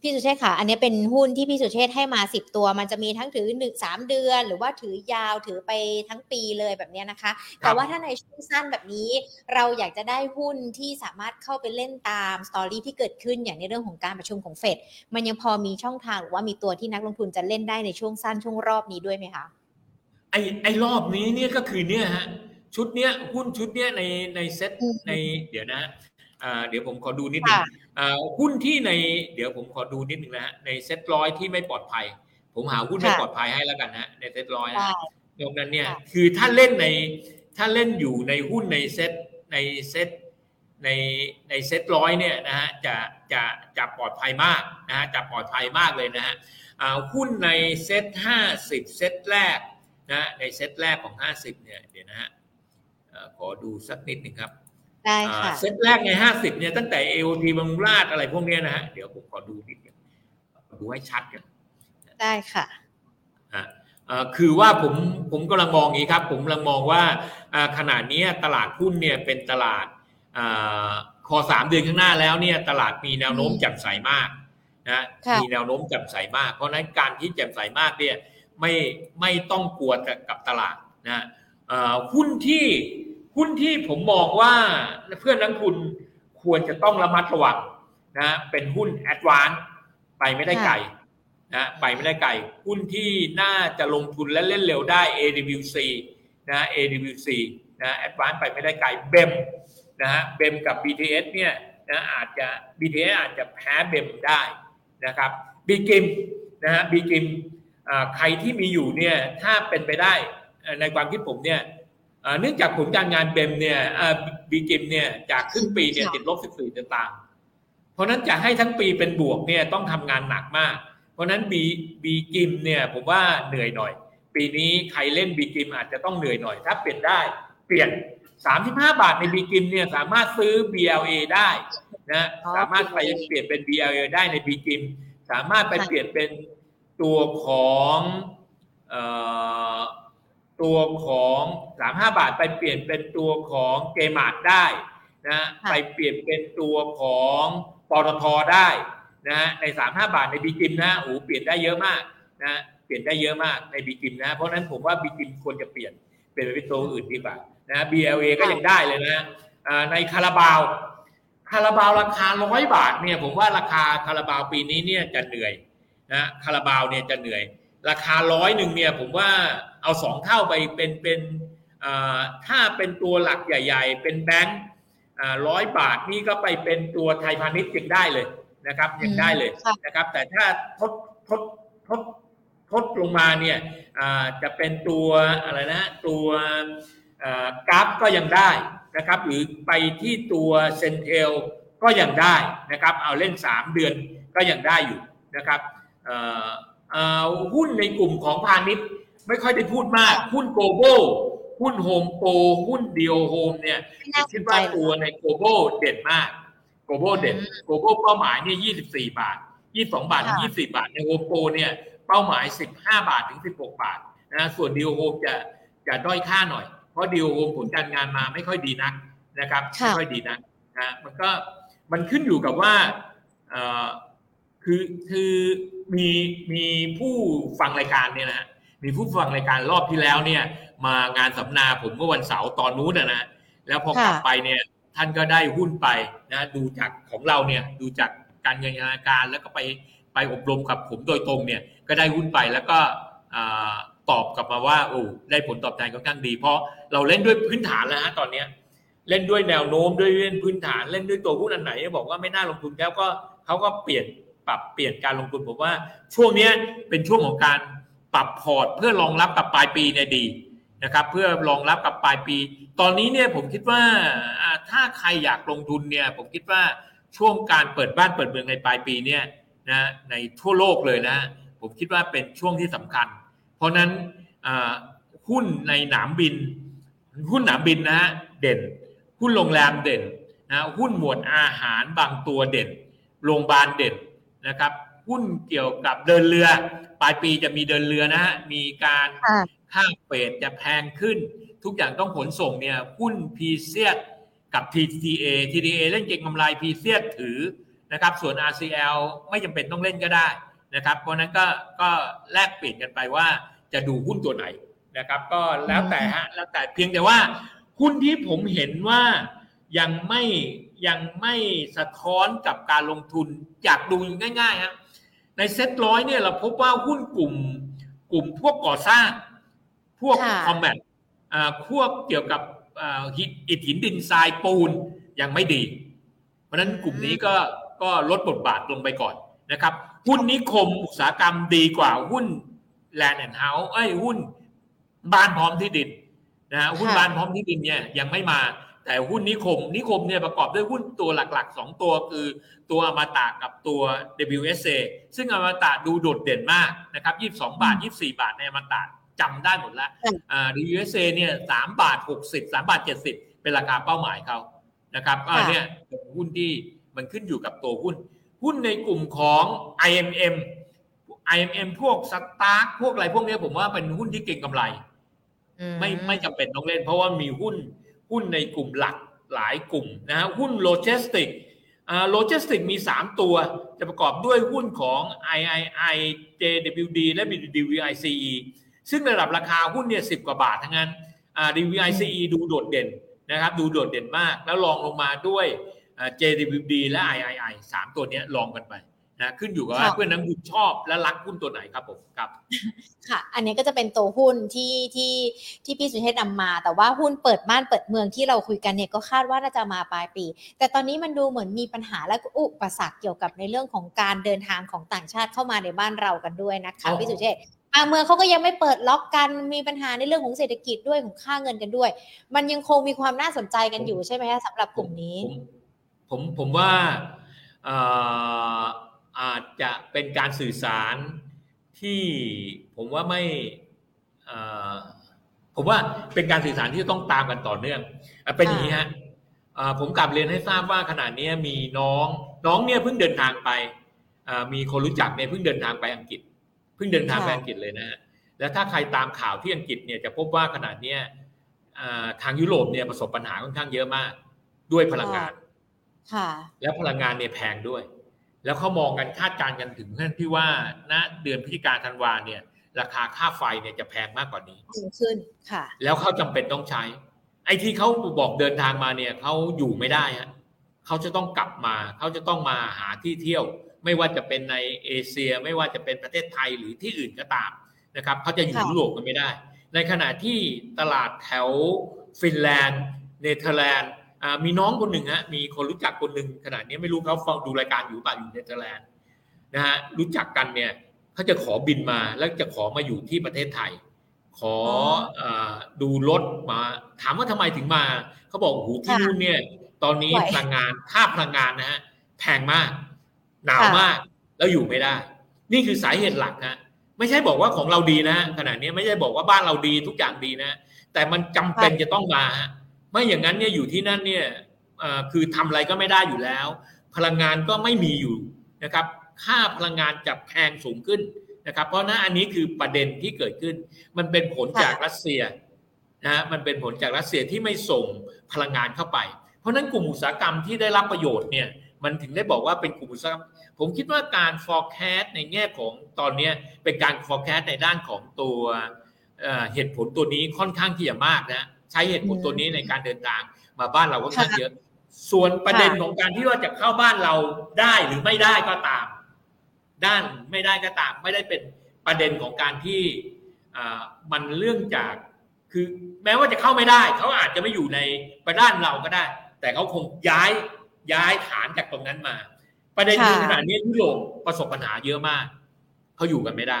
พี่สุเชษค่ะ อันนี้เป็นหุ้นที่พี่สุเชษให้มาสิบตัว มันจะมีทั้งถือหนึ่งสามเดือน หรือว่าถือยาวถือไปทั้งปีเลยแบบนี้นะคะ แต่ว่าถ้าในช่วงสั้นแบบนี้ เราอยากจะได้หุ้นที่สามารถเข้าไปเล่นตามสตอรี่ที่เกิดขึ้นอย่างในเรื่องของการประชุมของเฟดมันยังพอมีช่องทางหรือว่ามีตัวที่นักลงทุนจะเล่นได้ในช่วงสั้นช่วงรอบนี้ด้วยไหมคะไอไอรอบนี้เนี่ยก็คือเนี่ยฮะชุดเนี้ยหุ้นชุดเนี้ยในในเซ็ตในเดี๋ยวนะเดี๋ยวผมขอดูนิดนึง หุ้นที่ในเดี๋ยวผมขอดูนิดนึงนะฮะในเซ็ตร้อยที่ไม่ปลอดภัย ผมหาหุ้นไม่ปลอดภัยให้แล้วกันนะในเซ็ตร้อยนะตรงนั้นเนี่ยคือถ้าเล่นในถ้าเล่นอยู่ในหุ้นในเซ็ตในเซ็ตในในเซ็ตร้อยเนี่ยนะฮะจะจะจะปลอดภัยมากนะฮะจะปลอดภัยมากเลยนะฮะหุ้นในเซ็ตห้าสิบเซ็ตแรกนะในเซ็ตแรกของห้าสิบเนี่ยเดี๋ยวนะฮะขอดูสักนิดหนึ่งครับ ได้ค่ะเซตแรกในห้าสิบเนี่ยตั้งแต่เอโอทีบางราดอะไรพวกนี้นะฮะเดี๋ยวผมขอดูนิดนึงดูให้ชัดกันได้ค่ะคือว่าผมผมกำลังมองอย่างนี้ครับ ผมกำลังมองว่าขณะนี้ตลาดหุ้นเนี่ยเป็นตลาดคอสามเดือนข้างหน้าแล้วเนี่ยตลาดมีแนวโน้มแจ่มใสมากนะมีแนวโน้มแจ่มใสมาก เพราะนั้นการที่แจ่มใสมากเนี่ยไม่ไม่ต้องกลัวกับตลาดนะหุ้นที่ หุ้นที่ผมมองว่าเพื่อนนักทุนควรจะต้องระมัดระวังนะเป็นหุ้นแอดวานไปไม่ได้ไกลนะไปไม่ได้ไกล หุ้นที่น่าจะลงทุนและเล่นเร็วได้ AWC นะ AWC นะแอดวานไปไม่ได้ไกลเบมนะฮะเบมกับ BTS เนี่ยนะอาจจะ BTS อาจจะแพ้เบมได้นะครับบีกิมนะฮะบีกิมใครที่มีอยู่เนี่ยถ้าเป็นไปได้ในความคิดผมเนี่ย เนื่องจากผลการงานเบมเนี่ยบีกิมเนี่ยจากครึ่งปีเนี่ยติดลบ 14ต่างเพราะนั้นจะให้ทั้งปีเป็นบวกเนี่ยต้องทำงานหนักมาก เพราะนั้นบีบีกิมเนี่ยผมว่าเหนื่อยหน่อย ปีนี้ใครเล่นบีกิมอาจจะต้องเหนื่อยหน่อย ถ้าเปลี่ยนได้เปลี่ยน 35 บาทในบีกิมเนี่ยสามารถซื้อ BLA ได้นะสามารถไปเปลี่ยนเป็น BLA ได้ในบีกิมสามารถไปเปลี่ยนเป็นตัวของ ตัวของสามห้าบาทไปเปลี่ยนเป็นตัวของเกมาดได้นะไปเปลี่ยนเป็นตัวของปตทได้นะในสามห้าบาทในบีกิมนะโอ้เปลี่ยนได้เยอะมากนะเปลี่ยนได้เยอะมากในบีกิมนะเพราะนั้นผมว่าบีกิมควรจะเปลี่ยนเปลี่ยนไปเป็นตัวอื่นดีกว่านะ BLA ก็ยังได้เลยนะในคาราบาวคาราบาวราคาร้อยบาทเนี่ยผมว่าราคาคาราบาวปีนี้เนี่ยจะเหนื่อยนะคาราบาวเนี่ยจะเหนื่อย ราคาร้อยหนึ่งเนี่ยผมว่าเอาสองเท่าไปเป็นเป็นถ้าเป็นตัวหลักใหญ่ ๆ เป็นแบงค์ร้อยบาทนี่ก็ไปเป็นตัวไทยพาณิชย์ยังได้เลยนะครับยังได้เลยนะครับ แต่ถ้าทดทดทดทดลงมาเนี่ยจะเป็นตัวอะไรนะตัว GULF ก็ยังได้นะครับ หรือไปที่ตัว CENTEL ก็ยังได้นะครับ เอาเล่น 3 เดือนก็ยังได้อยู่นะครับ หุ้นในกลุ่มของพาณิชย์ไม่ค่อยได้พูดมาก หุ้น GLOBAL หุ้น HomePro หุ้น DOHOME เนี่ยคิดว่าตัวใน GLOBAL เด่นมาก GLOBAL เด่น GLOBAL เป้าหมายเนี่ย24บาท22บาทถึง24บาท ใน HomePro เนี่ยเป้าหมาย15บาทถึง16บาทนะส่วน DOHOME จะจะด้อยค่าหน่อย เพราะ DOHOME ผลการงานมาไม่ค่อยดีนักนะครับไม่ค่อยดีนักนะมันก็มันขึ้นอยู่กับว่าคือคือ มีมีผู้ฟังรายการเนี่ยนะมีผู้ฟังรายการรอบที่แล้วเนี่ย มางานสัมมนาผมเมื่อวันเสาร์ตอนนู้นนะแล้วพอกลับไปเนี่ย ท่านก็ได้หุ้นไปนะ ดูจากของเราเนี่ย ดูจากการเงินการแล้วก็ไปไปอบรมกับผมโดยตรงเนี่ย ก็ได้หุ้นไปแล้วก็ตอบกลับมาว่าโอ้ได้ผลตอบแทนค่อนข้างดี เพราะเราเล่นด้วยพื้นฐานแล้วฮะตอนเนี้ยเล่นด้วยแนวโน้มด้วยเล่นพื้นฐานเล่นด้วยตัวหุ้นอันไหนบอกว่าไม่น่าลงทุนแล้วก็เขาก็เปลี่ยน ปรับเปลี่ยนการลงทุนผมว่าช่วงนี้เป็นช่วงของการปรับพอร์ต เพื่อรองรับกับปลายปีเนี่ยดีนะครับเพื่อรองรับกับปลายปี ตอนนี้เนี่ยผมคิดว่าถ้าใครอยากลงทุนเนี่ยผมคิดว่าช่วงการเปิดบ้านเปิดเมืองในปลายปีเนี่ยนะในทั่วโลกเลยนะผมคิดว่าเป็นช่วงที่สำคัญ เพราะนั้นหุ้นในหนามบิน หุ้นหนามบินนะฮะเด่น หุ้นโรงแรมเด่นนะหุ้นหมวดอาหารบางตัวเด่นโรงพยาบาลเด่น นะครับหุ้นเกี่ยวกับเดินเรือ ปลายปีจะมีเดินเรือนะฮะมีการค่าเฟดจะแพงขึ้น ทุกอย่างต้องขนส่งเนี่ยหุ้นพีเซียกับ TTA TTA เล่นเก็งกำไรพีเซียถือนะครับ ส่วน RCL ไม่จำเป็นต้องเล่นก็ได้นะครับ เพราะนั้นก็ก็แลกเปลี่ยนกันไปว่าจะดูหุ้นตัวไหนนะครับ ก็แล้วแต่ฮะแล้วแต่เพียงแต่ว่าหุ้นที่ผมเห็นว่ายังไม่ ยังไม่สะท้อนกับการลงทุนจากดูง่ายๆฮะในเซ็ตร้อยเนี่ยเราพบว่าหุ้นกลุ่มกลุ่มพวกก่อสร้าง พวก conmat พวกเกี่ยวกับอิฐหินดินทรายปูนยังไม่ดี เพราะนั้นกลุ่มนี้ก็ก็ลดบทบาทลงไปก่อนนะครับ หุ้นนิคมอุตสาหกรรมดีกว่าหุ้น Land and Houses ไอ้หุ้นบ้านพร้อมที่ดินนะฮะหุ้นบ้านพร้อมที่ดินเนี่ยยังไม่มา แต่หุ้นนิคมนิคมเนี่ยประกอบด้วยหุ้นตัวหลักๆ 2 ตัวคือตัวอมตะกับตัว WSA ซึ่งอมตะดูโดดเด่นมากนะครับ22 บาท 24 บาทในอมตะจำได้หมดแล้วอ่า WSA เนี่ย3บาท 60 3 บาท 70 เป็นราคาเป้าหมายเขานะครับก็เนี่ยหุ้นที่มันขึ้นอยู่กับตัวหุ้น หุ้นในกลุ่มของ IMM IMM พวกสตาร์พวกอะไรพวกนี้ผมว่าเป็นหุ้นที่เก็งกำไร ไม่ไม่จำเป็นต้องเล่น เพราะว่ามีหุ้น หุ้นในกลุ่มหลักหลายกลุ่มนะฮะหุ้นโลจิสติกโลจิสติกมี 3 ตัว จะประกอบด้วยหุ้นของ III JWD และ WICE ซึ่งระดับราคาหุ้นเนี่ยสิบกว่าบาททั้งนั้น WICE ดูโดดเด่นนะครับดูโดดเด่นมาก แล้วรองลงมาด้วย JWD และ III สามตัวนี้ลองกันไป นะขึ้นอยู่กับว่าเพื่อนนักบุญชอบและรักหุ้นตัวไหนครับผมครับ ค่ะ อันนี้ก็จะเป็นตัวหุ้นที่ที่ที่พี่สุเทพนำมา แต่ว่าหุ้นเปิดบ้านเปิดเมืองที่เราคุยกันเนี่ยก็คาดว่าน่าจะมาปลายปี แต่ตอนนี้มันดูเหมือนมีปัญหาและอุปสรรคเกี่ยวกับในเรื่องของการเดินทางของต่างชาติเข้ามาในบ้านเรากันด้วยนะคะพี่สุเทพบางเมืองเขาก็ยังไม่เปิดล็อกกันมีปัญหาในเรื่องของเศรษฐกิจด้วยของค่าเงินกันด้วย มันยังคงมีความน่าสนใจกันอยู่ใช่ไหมคะสำหรับกลุ่มนี้ ผมผมว่า อาจจะเป็นการสื่อสารที่ผมว่าไม่ผมว่าเป็นการสื่อสารที่ต้องตามกันต่อเนื่องเป็นอย่างนี้ฮะผมกลับเรียนให้ทราบว่าขณะนี้มีน้องน้องเนี่ยเพิ่งเดินทางไปมีคนรู้จักเนี่ยเพิ่งเดินทางไปอังกฤษ เพิ่งเดินทางไปอังกฤษเลยนะฮะแล้วถ้าใครตามข่าวที่อังกฤษเนี่ยจะพบว่าขณะนี้ทางยุโรปเนี่ยประสบปัญหาค่อนข้างเยอะมาก ด้วยพลังงานแล้วพลังงานเนี่ยแพงด้วย แล้วเขามองกันคาดการณ์กันถึงขั้นที่ว่าณเดือนพฤศจิกาธันวาเนี่ย ราคาค่าไฟเนี่ยจะแพงมากกว่านี้ขึ้นค่ะ แล้วเขาจำเป็นต้องใช้ ไอ้ที่เขาบอกเดินทางมาเนี่ยเขาอยู่ไม่ได้ฮะเขาจะต้องกลับมาเขาจะต้องมาหาที่เที่ยว ไม่ว่าจะเป็นในเอเชีย ไม่ว่าจะเป็นประเทศไทยหรือที่อื่นก็ตามนะครับเขาจะอยู่ยุโรปกันไม่ได้ ในขณะที่ตลาดแถวฟินแลนด์ เนเธอร์แลนด์ มีน้องคนหนึ่งฮะมีคนรู้จักคนหนึ่งขณะนี้ไม่รู้เขาฟังดูรายการอยู่ป่ะอยู่เนเธอร์แลนด์นะฮะรู้จักกันเนี่ยเขาจะขอบินมาแล้วจะขอมาอยู่ที่ประเทศไทย ขออดูรถมา ถามว่าทำไมถึงมาเขาบอกหูที่นู่นเนี่ย ตอนนี้พลังงานค่าพลังงานนะฮะแพงมาก หนาวมากแล้วอยู่ไม่ได้ นี่คือสาเหตุหลักฮะไม่ใช่บอกว่าของเราดีนะขณะนี้ไม่ใช่บอกว่าบ้านเราดีทุกอย่างดีนะ แต่มันจำเป็นจะต้องมาฮะ ไม่อย่างนั้นเนี่ยอยู่ที่นั่นเนี่ยคือทำอะไรก็ไม่ได้อยู่แล้ว พลังงานก็ไม่มีอยู่นะครับ ค่าพลังงานจะแพงสูงขึ้นนะครับ เพราะนั้นอันนี้คือประเด็นที่เกิดขึ้น มันเป็นผลจากรัสเซียนะมันเป็นผลจากรัสเซียที่ไม่ส่งพลังงานเข้าไป เพราะนั้นกลุ่มอุตสาหกรรมที่ได้รับประโยชน์เนี่ยมันถึงได้บอกว่าเป็นกลุ่มอุตสาหกรรม ผมคิดว่าการ forecast ในแง่ของตอนนี้เป็นการ forecast ในด้านของตัวเหตุผลตัวนี้ค่อนข้างที่จะมากนะ ใช้เหตุผลตัวนี้ในการเดินทางมาบ้านเราก็ค่อนข้างเยอะ ส่วนประเด็นของการที่ว่าจะเข้าบ้านเราได้หรือไม่ได้ก็ตาม ด้านไม่ได้ก็ตาม ไม่ได้เป็นประเด็นของการที่มันเรื่องจากคือแม้ว่าจะเข้าไม่ได้ เขาอาจจะไม่อยู่ในประด้านเราก็ได้ แต่เขาคงย้ายย้ายฐานจากตรงนั้นมา ประเด็นคือขนาดนี้ยุโรปประสบปัญหาเยอะมากเขาอยู่กันไม่ได้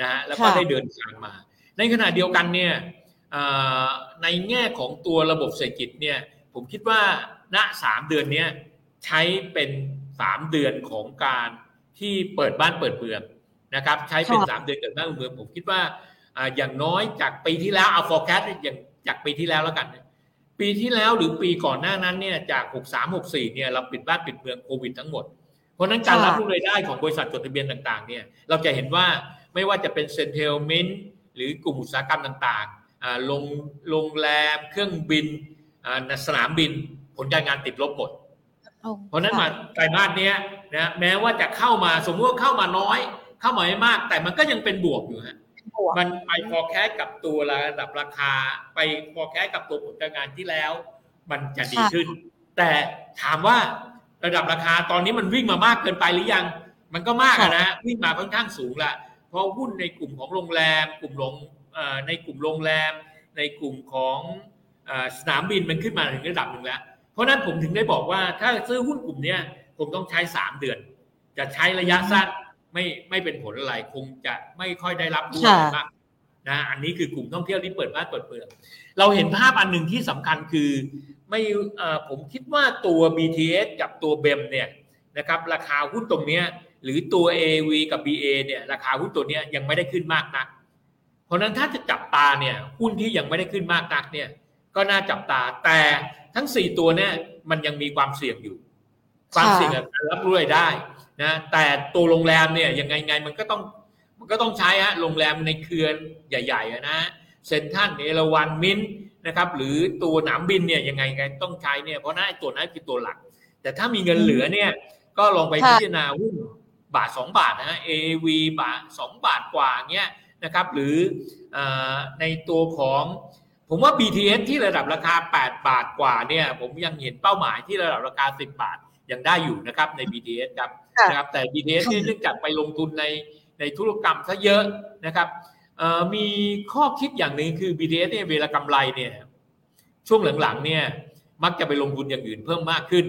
นะฮะแล้วก็ได้เดินทางมา ในขณะเดียวกันเนี่ย ในแง่ของตัวระบบเศรษฐกิจเนี่ยผมคิดว่าณสามเดือนนี้ใช้เป็นสามเดือนของการที่เปิดบ้านเปิดเมืองนะครับใช้เป็นสามเดือนเกิดบ้านเมืองผมคิดว่าอย่างน้อยจากปีที่แล้วเอา forecast อย่างจากปีที่แล้วแล้วกัน ปีที่แล้วหรือปีก่อนหน้านั้นเนี่ยจาก 63 64เนี่ยเราปิดบ้านปิดเมืองโควิดทั้งหมด เพราะนั้นการรับรู้รายได้ของบริษัทจดทะเบียนต่างๆเนี่ยเราจะเห็นว่าไม่ว่าจะเป็นเซ็นเทลเมนต์หรือกลุ่มอุตสาหกรรมต่าง โรงโรงแรมเครื่องบินสนามบินผลการงานติดลบหมดเพราะนั้นมาไตรมาสนี้นะแม้ว่าจะเข้ามาสมมติว่าเข้ามาน้อย เข้ามาไม่มาก แต่มันก็ยังเป็นบวกอยู่ฮะมันไปพอแค่กับตัวระดับราคา ไปพอแค่กับตัวผลการงานที่แล้ว มันจะดีขึ้น แต่ถามว่าระดับราคาตอนนี้มันวิ่งมามากเกินไปหรือยัง มันก็มากนะวิ่งมาค่อนข้างสูงละเพราะหุ้นในกลุ่มของโรงแรม กลุ่มโรง ในกลุ่มโรงแรม ในกลุ่มของสนามบินมันขึ้นมาถึงระดับหนึ่งแล้ว เพราะนั้นผมถึงได้บอกว่าถ้าซื้อหุ้นกลุ่มนี้ผมต้องใช้สามเดือน จะใช้ระยะสั้นไม่ไม่เป็นผลอะไรคงจะไม่ค่อยได้รับรู้อะไรมากนะอันนี้คือกลุ่มท่องเที่ยวที่เปิดบ้านเปิดเปลือกเราเห็นภาพอันหนึ่งที่สำคัญคือไม่ผมคิดว่าตัว BTS กับตัวเบมเนี่ยนะครับราคาหุ้นตรงนี้หรือตัว AV กับ BA เนี่ยราคาหุ้นตัวนี้ยังไม่ได้ขึ้นมากนัก เพราะนั้นถ้าจะจับตาเนี่ยหุ้นที่ยังไม่ได้ขึ้นมากนักเนี่ย ก็น่าจับตาแต่ทั้งสี่ตัวเนี่ยมันยังมีความเสี่ยงอยู่ ความเสี่ยงการรับรู้ได้นะแต่ตัวโรงแรมเนี่ยยังไงไงมันก็ต้องมันก็ต้องใช้ฮะโรงแรมในเครือใหญ่ๆนะเซนทันเอราวันมินนะครับหรือตัวหนามบินเนี่ยยังไงไงต้องใช้เนี่ยเพราะนั่นตัวนั้นคือตัวหลัก แต่ถ้ามีเงินเหลือเนี่ยก็ลองไปพิจารณาหุ้นบาทสองบาทนะฮะ AV บาทสองบาทกว่าเงี้ย นะครับหรืออในตัวของผมว่า BTS ที่ระดับราคา 8 บาทกว่าเนี่ย ผมยังเห็นเป้าหมายที่ระดับราคา 10 บาทยังได้อยู่นะครับใน BTS ครับนะครับแต่ BTS นี่เนื่องจากไปลงทุนในในธุรกรรมซะเยอะนะครับมีข้อคิดอย่างหนึ่งคือ BTS เนี่ยเวลากำไรเนี่ยช่วงหลังๆเนี่ยมักจะไปลงทุนอย่างอื่นเพิ่มมากขึ้น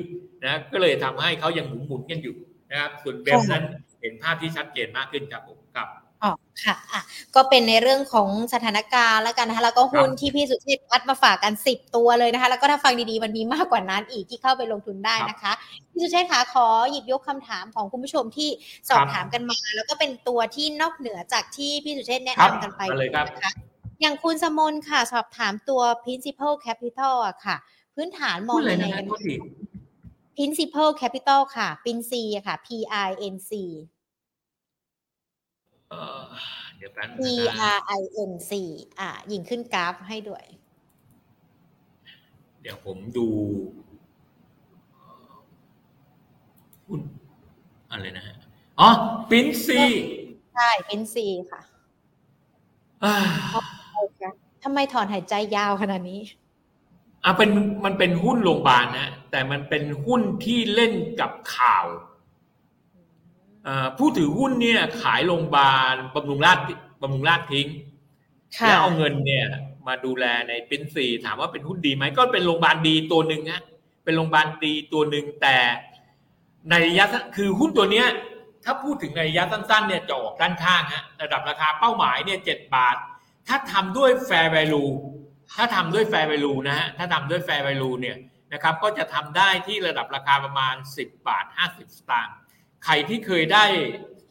นะก็เลยทำให้เขายังหมุนหมุนกันอยู่นะครับส่วนเบลนั้นเห็นภาพที่ชัดเจนมากขึ้นครับผมครับ อ๋อค่ะอะ ก็เป็นในเรื่องของสถานการณ์แล้วกันนะคะ แล้วก็หุ้นที่พี่สุเชษพัดมาฝากกันสิบตัวเลยนะคะ แล้วก็ถ้าฟังดีๆมันมีมากกว่านั้นอีกที่เข้าไปลงทุนได้นะคะ พี่สุเชษคะขอหยิบยกคำถามของคุณผู้ชมที่สอบถามกันมา แล้วก็เป็นตัวที่นอกเหนือจากที่พี่สุเชษแนะนำกันไปนะคะอย่างคุณสมนค่ะ สอบถามตัว principal capital อะค่ะ พื้นฐานมองยังไงกัน principal capital ค่ะปินซีค่ะ P I N C เดี๋ยวแป๊บ P R I N C อ่ายิงขึ้นกราฟให้ด้วย เดี๋ยวผมดูหุ้นอะไรนะฮะ อ๋อ ปินซี ใช่ ปินซีค่ะทำไมถอนหายใจยาวขนาดนี้อะเป็นมันเป็นหุ้นโรงพยาบาลนะ แต่มันเป็นหุ้นที่เล่นกับข่าว ผู้ถือหุ้นเนี่ยขายโรงพยาบาลบำรุงราชบำรุงราชทิ้งแล้วเอาเงินเนี่ยมาดูแลในปินซีถามว่าเป็นหุ้นดีไหมก็เป็นโรงพยาบาลดีตัวหนึ่งฮะเป็นโรงพยาบาลดีตัวหนึ่งแต่ในระยะคือหุ้นตัวเนี้ย ถ้าพูดถึงในระยะสั้นๆเนี่ยจะออกด้านข้างฮะระดับราคาเป้าหมายเนี่ยเจ็ดบาท ถ้าทำด้วย fair value ถ้าทำด้วย fair value นะฮะถ้าทำด้วย fair value เนี่ยนะครับก็จะทำได้ที่ระดับราคาประมาณ 10 บาท 50 สตางค์ ใครที่เคยได้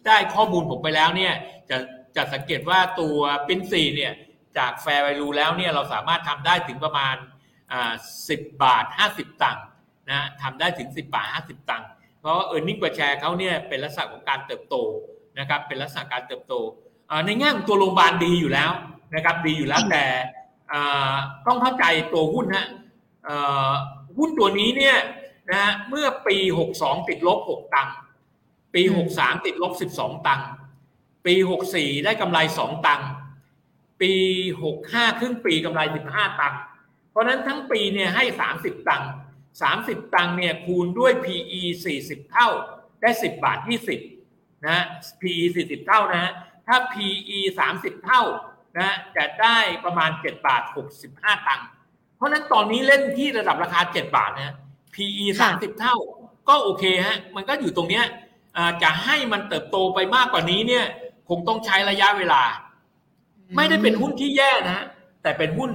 ได้ข้อมูลผมไปแล้วเนี่ยจะจะสังเกตว่าตัวปินซีเนี่ยจากแฟร์ไวลูแล้วเนี่ยเราสามารถทำได้ถึงประมาณอ่าสิบบาทห้าสิบตังค์นะทำได้ถึงสิบบาทห้าสิบตังค์เพราะว่าเออร์เน็งกว่าแชร์เขาเนี่ยเป็นลักษณะของการเติบโตนะครับเป็นลักษณะการเติบโตในแง่ของตัวโรงพยาบาลดีอยู่แล้วนะครับดีอยู่แล้วแต่ต้องเข้าใจตัวหุ้นฮะหุ้นตัวนี้เนี่ยนะเมื่อปี 62 ติดลบ 6 ตังค์ ปีหกสามติดลบสิบสองตังค์ปีหกสี่ได้กำไรสองตังค์ปีหกห้าครึ่งปีกำไรสิบห้าตังค์เพราะนั้นทั้งปีเนี่ยให้สามสิบตังค์สามสิบตังค์เนี่ยคูณด้วย PE สี่สิบเท่าได้สิบบาทยี่สิบนะ PE สี่สิบเท่านะถ้า PE สามสิบเท่านะจะได้ประมาณเจ็ดบาทหกสิบห้าตังค์เพราะนั้นตอนนี้เล่นที่ระดับราคาเจ็ดบาทนะ PE สามสิบเท่า ก็โอเคฮะมันก็อยู่ตรงเนี้ย จะให้มันเติบโตไปมากกว่านี้เนี่ย คงต้องใช้ระยะเวลา ไม่ได้เป็นหุ้นที่แย่นะแต่เป็นหุ้น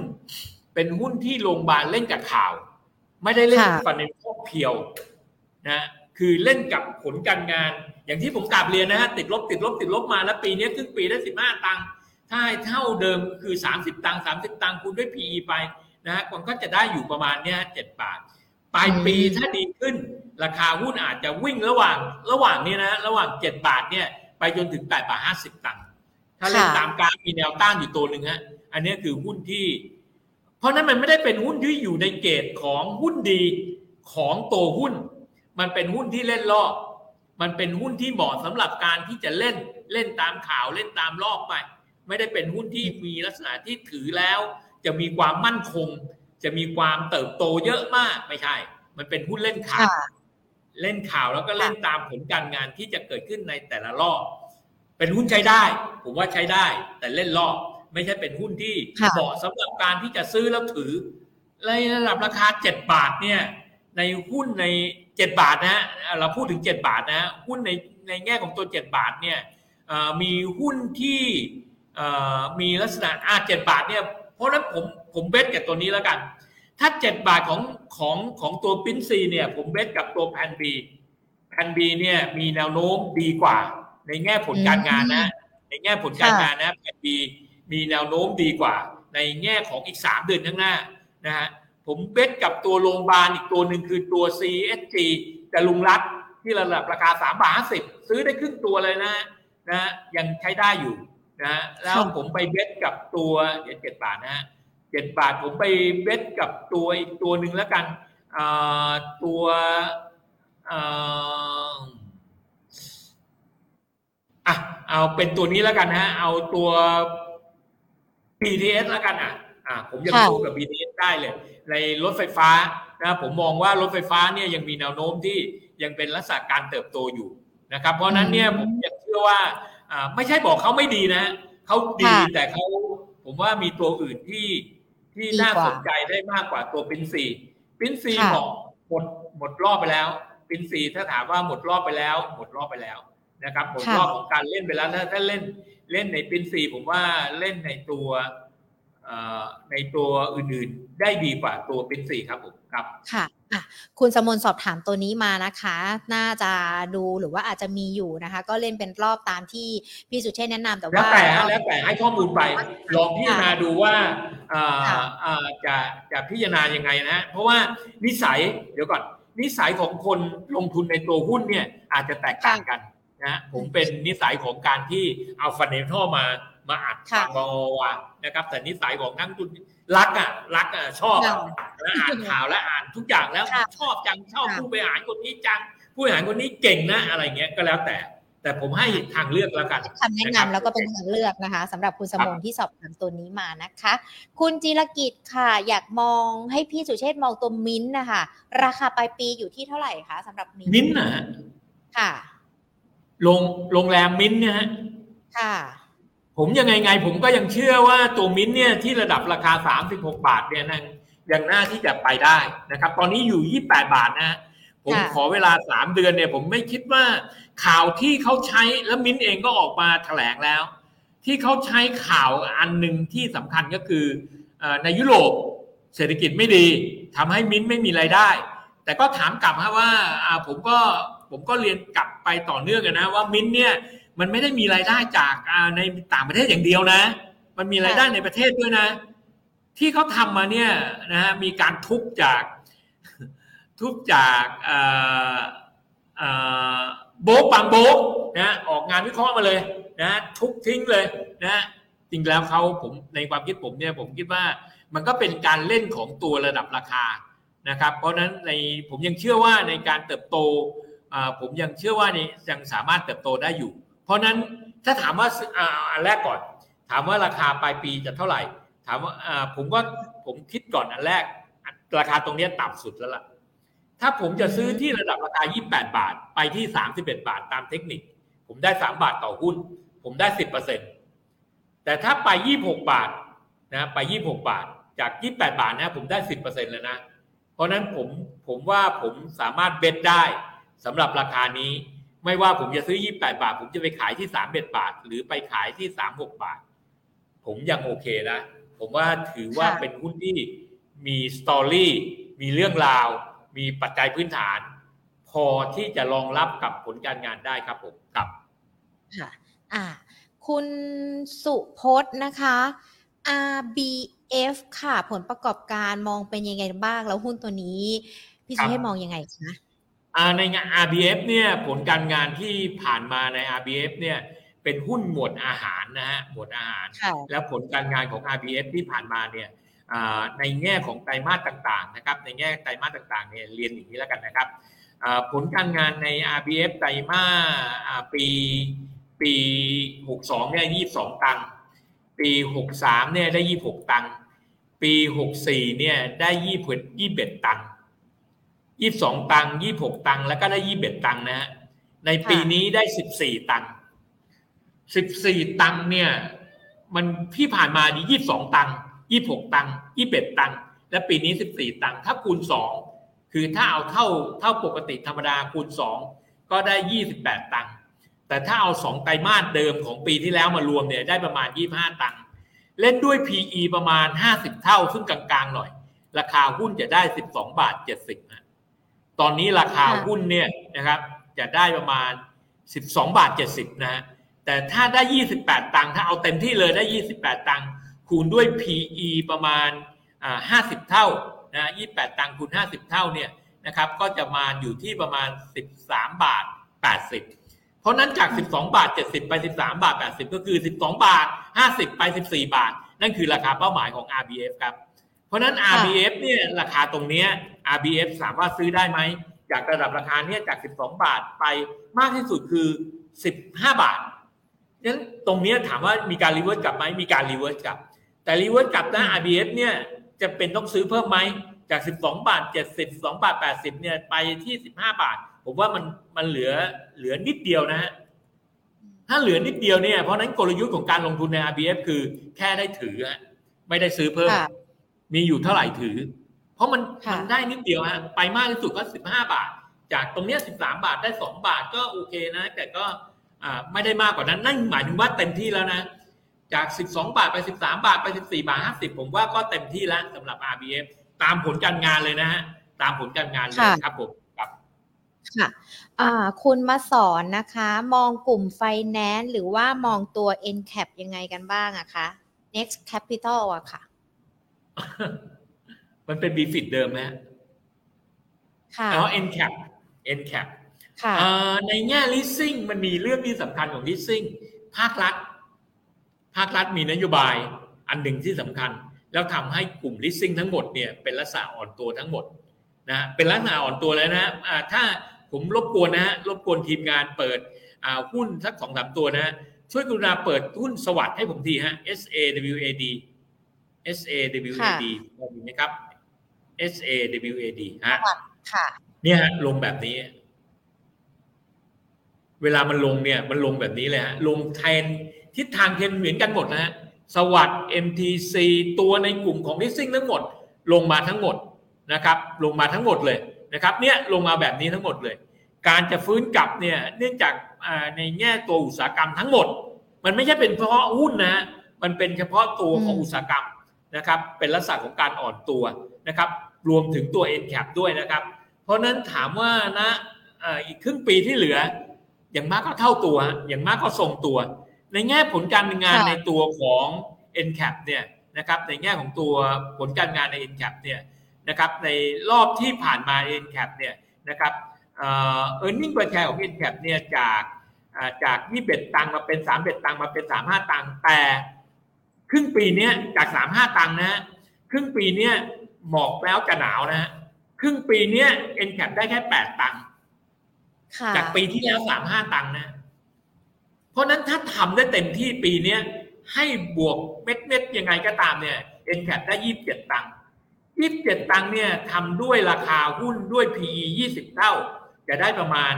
เป็นหุ้นที่โรงพยาบาลเล่นกับข่าว ไม่ได้เล่นฟันในพวกเพียวนะคือเล่นกับผลการงาน อย่างที่ผมกลับเรียนนะฮะติดลบติดลบติดลบมาแล้วปีนี้ครึ่งปีได้สิบห้าตังค์ถ้าเท่าเดิมคือสามสิบตังค์สามสิบตังค์คูณด้วย PE ไปนะฮะมันก็จะได้อยู่ประมาณเนี้ยเจ็ดบาท ปลายปีถ้าดีขึ้น ราคาหุ้นอาจจะวิ่งระหว่างระหว่างนี้นะ ระหว่างเจ็ดบาทเนี่ยไปจนถึงแปดบาทห้าสิบตังค์ถ้าเล่นตามการมีแนวต้านอยู่ตัวหนึ่งฮะอันนี้คือหุ้นที่ เพราะนั้นมันไม่ได้เป็นหุ้นที่อยู่ในเกตของหุ้นดีของโตหุ้น มันเป็นหุ้นที่เล่นรอบมันเป็นหุ้นที่เหมาะสำหรับการที่จะเล่นเล่นตามข่าวเล่นตามรอบไป ไม่ได้เป็นหุ้นที่มีลักษณะที่ถือแล้ว จะมีความมั่นคง จะมีความเติบโตเยอะมากไม่ใช่ มันเป็นหุ้นเล่นข่าว เล่นข่าวแล้วก็เล่นตามผลการงานที่จะเกิดขึ้นในแต่ละรอบ เป็นหุ้นใช้ได้ ผมว่าใช้ได้ แต่เล่นรอบ ไม่ใช่เป็นหุ้นที่เหมาะสำหรับการที่จะซื้อแล้วถือในระดับราคาเจ็ดบาทเนี่ย ในหุ้นในเจ็ดบาทนะเราพูดถึงเจ็ดบาทนะ หุ้นในในแง่ของตัวเจ็ดบาทเนี่ยมีหุ้นที่มีลักษณะอาเจ็ดบาทเนี่ยราะนั้นผมผมเบสกับตัวนี้แล้วกัน ถ้าเจ็ดบาทของของของตัวปิ้นซีเนี่ย ผมเบสกับตัวแพนบีแพนบีเนี่ยมีแนวโน้มดีกว่า ในแง่ผลการงานนะ ในแง่ผลการงานนะแพนบีมีแนวโน้มดีกว่า ในแง่ของอีกสามเดือนข้างหน้านะฮะผมเบสกับตัวโรงพยาบาลอีกตัวหนึ่งคือตัว CSG จะลุงรัฐที่ระดับราคาสามบาทสิบซื้อได้ครึ่งตัวเลยนะนะฮะยังใช้ได้อยู่นะฮะแล้วผมไปเบสกับตัวเดี๋ยวเจ็ดบาทนะฮะ เจ็ดบาทผมไปเบสกับตัวอีกตัวหนึ่งแล้วกันตัวอะเอาเป็นตัวนี้แล้วกันนะเอาตัว BTS แล้วกันอะอะผมยังสู้กับ BTS ได้เลย ในรถไฟฟ้านะผมมองว่ารถไฟฟ้าเนี่ยยังมีแนวโน้มที่ยังเป็นลักษณะการเติบโตอยู่นะครับ เพราะนั้นเนี่ยผมยังเชื่อว่าอ่าไม่ใช่บอกเขาไม่ดีนะเขาดีแต่เขาผมว่ามีตัวอื่นที่ ที่น่าสนใจได้มากกว่าตัวปินซีปินซีหมดหมดหมดรอบไปแล้วปินซีถ้าถามว่าหมดรอบไปแล้ว หมดรอบไปแล้วนะครับหมดรอบของการเล่นไปแล้วถ้าถ้าเล่นเล่นในปินซีผมว่าเล่นในตัวในตัวอื่นๆได้ดีกว่าตัวปินซีครับผมครับค่ะ อะคุณสมนสอบถามตัวนี้มานะคะ น่าจะดูหรือว่าอาจจะมีอยู่นะคะ ก็เล่นเป็นรอบตามที่พี่สุเชษแนะนำแต่ว่าแล้วแต่แล้วแต่ให้ข้อมูลไปลองพิจารณาดูว่าจะจะพิจารณายังไงนะ เพราะว่านิสัยเดี๋ยวก่อน นิสัยของคนลงทุนในตัวหุ้นเนี่ยอาจจะแตกต่างกันนะผมเป็นนิสัยของการที่เอาฟันเนทัลมา มาอัดฟังบอวานะครับแต่นิสัยของนักทุนรักอะรักอะชอบแล้วอ่านข่าวแล้วอ่านทุกอย่างแล้วชอบจังชอบผู้บริหารคนนี้จังผู้บริหารคนนี้เก่งนะอะไรเงี้ยก็แล้วแต่แต่ผมให้ทางเลือกแล้วกันคำแนะนำแล้วก็เป็นทางเลือกนะคะสำหรับคุณสมงที่สอบถามตัวนี้มานะคะ คุณจีรกิจค่ะ อยากมองให้พี่สุเชษมองตัวมิ้นนะคะราคาปลายปีอยู่ที่เท่าไหร่คะสำหรับมิ้นมิ้นนะค่ะโรงโรงแรมมิ้นเนี่ยฮะค่ะ ผมยังไงไงผมก็ยังเชื่อว่าตัวมิ้นเนี่ยที่ระดับราคา 36 บาทเนี่ยนะยังน่าที่จะไปได้นะครับ ตอนนี้อยู่ 28 บาทนะผมขอเวลา 3 เดือนเนี่ย ผมไม่คิดว่าข่าวที่เขาใช้แล้วมิ้นเองก็ออกมาแถลงแล้ว ที่เขาใช้ข่าวอันหนึ่งที่สำคัญก็คือในยุโรปเศรษฐกิจไม่ดีทำให้มิ้นไม่มีไรายได้ แต่ก็ถามกลับว่าผมก็ผมก็เรียนกลับไปต่อเนื่องกันนะว่ามิ้นเนี่ย มันไม่ได้มีรายได้จากในต่างประเทศอย่างเดียวนะ มันมีรายได้ในประเทศด้วยนะ ที่เขาทำมาเนี่ยนะฮะมีการทุบจากทุบจากโบ๊กบางโบ๊กนะออกงานวิเคราะห์มาเลยนะทุบทิ้งเลยนะจริงแล้วเขาผมในความคิดผมเนี่ยผมคิดว่ามันก็เป็นการเล่นของตัวระดับราคานะครับ เพราะนั้นในผมยังเชื่อว่าในการเติบโตผมยังเชื่อว่านี่ยังสามารถเติบโตได้อยู่เพ ราะนั้นถ้าถามว่าอันแรกก่อน ถามว่าราคาปลายปีจะเท่าไหร่ ถามว่าผมก็ผมคิดก่อนอันแรก ราคาตรงนี้ต่ำสุดแล้วล่ะ ถ้าผมจะซื้อที่ระดับราคา 28 บาท ไปที่ 31 บาทตามเทคนิค ผมได้ 3 บาทต่อหุ้น ผมได้ 10%แต่ถ้าไป 26 บาทนะไป 26 บาท จาก 28 บาทนะผมได้ 10%เลยนะ เพราะนั้นผมผมว่าผมสามารถเบ็ดได้สำหรับราคานี้ ไม่ว่าผมจะซื้อ 28 บาท ผมจะไปขายที่ 31 บาท หรือไปขายที่ 36 บาท ผมยังโอเคนะ ผมว่าถือว่าเป็นหุ้นที่มีสตอรี่มีเรื่องราว มีปัจจัยพื้นฐาน พอที่จะรองรับกับผลการงานได้ครับผมครับค่ะอ่าคุณสุพจน์นะคะ RBF ค่ะ ผลประกอบการมองเป็นยังไงบ้าง แล้วหุ้นตัวนี้ พี่สุให้มองยังไงคะ ในงาน RBF เนี่ยผลการงานที่ผ่านมาใน RBF เนี่ยเป็นหุ้นหมวดอาหารนะฮะหมวดอาหาร แล้วผลการงานของ RBF ที่ผ่านมาเนี่ยในแง่ของไตรมาสต่างๆนะครับในแง่ไตรมาสต่างๆเนี่ยเรียนอย่างนี้แล้วกันนะครับผลการงานใน RBF ไตรมาสปีปี 62เนี่ย22 ตังค์ปี 63เนี่ยได้ 26 ตังค์ปี 64เนี่ยได้20 21 ตังค์ ยี่สองตังยี่หกตังแล้วก็ได้ยี่เบ็ดตังนะฮะในปีนี้ได้สิบสี่ตังสิบสี่ตังเนี่ย มันที่ผ่านมาดียี่สองตังยี่หกตังยี่เบ็ดตังและปีนี้สิบสี่ตังถ้าคูณสองคือถ้าเอาเท่าเท่าปกติธรรมดาคูณสองก็ได้ยี่สิบแปดตังแต่ถ้าเอาสองไตรมาสเดิมของปีที่แล้วมารวมเนี่ยได้ประมาณยี่ห้าตังเล่นด้วย PE ประมาณห้าสิบเท่าซึ่งกลางๆหน่อย ราคาหุ้นจะได้สิบสองบาทเจ็ดสิบนะ ตอนนี้ราคาหุ้นเนี่ยนะครับ จะได้ประมาณ 12 บาท 70 นะฮะแต่ถ้าได้ 28 ตังค์ถ้าเอาเต็มที่เลยได้ 28 ตังค์คูณด้วย PE ประมาณ 50 เท่านะ28 ตังค์คูณ 50 เท่าเนี่ยนะครับ ก็จะมาอยู่ที่ประมาณ 13 บาท 80 เพราะนั้นจาก 12 บาท 70 ไป 13 บาท 80 ก็คือ 12 บาท 50 ไป 14 บาท นั่นคือราคาเป้าหมายของ RBF ครับเพ ราะนั้น RBF เนี่ยราคาตรงเนี้ย RBF สามารถซื้อได้ไหม จากระดับราคาเนี่ยจาก 12 บาทไปมากที่สุดคือ 15 บาทนั้นตรงเนี้ยถามว่ามีการ reverse กลับไหมมีการ reverse กลับ แต่ reverse กลับนะ RBF เนี่ยจำเป็นต้องซื้อเพิ่มไหมจาก 12 บาท 70 12บาท 80 เนี่ยไปที่ 15 บาท ผมว่ามันมันเหลือเหลือนิดเดียวนะฮะถ้าเหลือนิดเดียวเนี่ยเพราะนั้นกลยุทธ์ของการลงทุนใน RBF คือแค่ได้ถือฮะไม่ได้ซื้อเพิ่มค่ะ มีอยู่เท่าไหร่ถือ เพราะมันค่ะมันได้นิดเดียวฮะไปมากที่สุดก็สิบห้าบาท จากตรงเนี้ยสิบสามบาทได้สองบาทก็โอเคนะ แต่ก็อ่าไม่ได้มากกว่านั้นนั่นหมายถึงว่าเต็มที่แล้วนะ จากสิบสองบาทไปสิบสามบาทไปสิบสี่บาทห้าสิบผมว่าก็เต็มที่แล้วสำหรับ RBF ตามผลการงานเลยนะฮะตามผลการงานเลยค่ะครับผมครับค่ะอ่าคุณมาสอนนะคะ มองกลุ่มไฟแนนซ์หรือว่ามองตัว NCAP ยังไงกันบ้างอะคะ Next Capital อะค่ะ มันเป็นบีฟิตเดิมไหมฮะค่ะแล้ว NCAP NCAP ค่ะเอ่อในแง่ leasing มันมีเรื่องที่สำคัญของ leasing ภาครัฐ ภาครัฐมีนโยบายอันหนึ่งที่สำคัญ แล้วทำให้กลุ่ม leasing ทั้งหมดเนี่ยเป็นลักษณะอ่อนตัวทั้งหมดนะเป็นลักษณะอ่อนตัวแล้วนะอ่าถ้าผมรบกวนนะฮะรบกวนทีมงานเปิดอ่าหุ้นสักสองสามตัวนะฮะช่วยกรุณาเปิดหุ้นสวัสด์ให้ผมทีฮะ S A W A D S A W A D พอมีไหมครับ S A W A D ฮะค่ะ เนี่ยฮะลงแบบนี้ เวลามันลงเนี่ย มันลงแบบนี้เลยฮะลงเทรนทิศทางเทรนเหมือนกันหมดนะฮะสวัสด์ MTC ตัวในกลุ่มของ leasing ทั้งหมด ลงมาทั้งหมดนะครับ ลงมาทั้งหมดเลยนะครับ เนี่ยลงมาแบบนี้ทั้งหมดเลย การจะฟื้นกลับเนี่ย เนื่องจากอ่าในแง่ตัวอุตสาหกรรมทั้งหมด มันไม่ใช่เป็นเฉพาะหุ้นนะฮะมันเป็นเฉพาะตัวของอืมอุตสาหกรรม นะครับเป็นลักษณะของการอ่อนตัวนะครับรวมถึงตัว n c a p ด้วยนะครับ เพราะฉะนั้นถามว่านะเอ่ออีกครึ่งปีที่เหลือ อย่างมากก็เท่าตัว อย่างมากก็ทรงตัว ในแง่ผลการงานค่ะในตัวของ n c a p เนี่ยนะครับในแง่ของตัวผลการงานใน n c a p เนี่ยนะครับในรอบที่ผ่านมา n c a p เนี่ยนะครับเอ่อ earning per share ของ n c a p เนี่ยจากอ่าจาก21ตังค์มาเป็น31ตังค์มาเป็น 35 ตังค์แต่ ครึ่งปีเนี้ยจาก35ตังค์นะฮะครึ่งปีเนี้ยหมอกแล้วจะหนาวนะฮะครึ่งปีเนี้ย n c a p ได้แค่8ตังค์ค่ะจากปีที่แล้วสามห้าตังค์นะ เพราะฉะนั้นถ้าทำได้เต็มที่ปีเนี้ยให้บวกเม็ดเม็ดๆยังไงก็ตามเนี่ย n c a p ได้ยี่สิบเจ็ดตังค์ยี่สิบเจ็ดตังค์เนี่ยทำด้วยราคาหุ้นด้วย PE ยี่สิบเท่า จะได้ประมาณ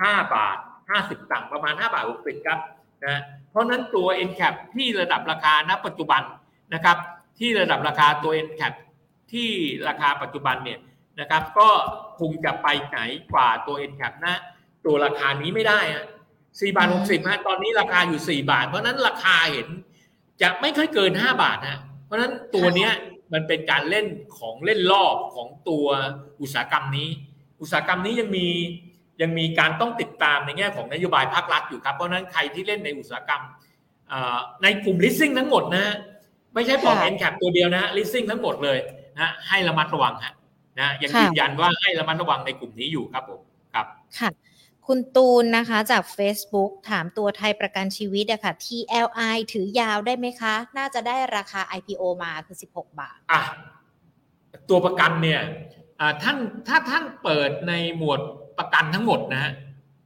ห้าบาทห้าสิบตังค์ประมาณห้าบาทหกสิบครับนะ เพราะนั้นตัว n c a p ที่ระดับราคาณปัจจุบันนะครับ ที่ระดับราคาตัว n c a p ที่ราคาปัจจุบันเนี่ยนะครับ ก็คงจะไปไหนกว่าตัว n c a p นะ ตัวราคานี้ไม่ได้อะสี่บาทหกสิบฮะตอนนี้ราคาอยู่สี่บาท เพราะนั้นราคาเห็นจะไม่ค่อยเกินห้าบาทฮะเพราะฉะนั้นตัวเนี้ยมันเป็นการเล่นของเล่นรอบของตัวอุตสาหกรรมนี้ อุตสาหกรรมนี้ยังมี ยังมีการต้องติดตามในแง่ของนโยบายภาครัฐอยู่ครับ เพราะฉะนั้นใครที่เล่นในอุตสาหกรรมเอ่อในกลุ่ม leasing ทั้งหมดนะฮะไม่ใช่บอกค่ะ n c a p ตัวเดียวนะฮะ leasing ทั้งหมดเลยนะฮะให้ระมัดระวังฮะนะยังค่ะยืนยันว่าให้ระมัดระวังในกลุ่มนี้อยู่ครับผมครับค่ะคุณตูนนะคะจาก Facebook ถามตัวไทยประกันชีวิตอะค่ะ TLI ถือยาวได้ไหมคะ น่าจะได้ราคา IPO มาคือ 16 บาทอะตัวประกันเนี่ยอ่าท่านถ้าท่านเปิดในหมวด ประกันทั้งหมดนะฮะ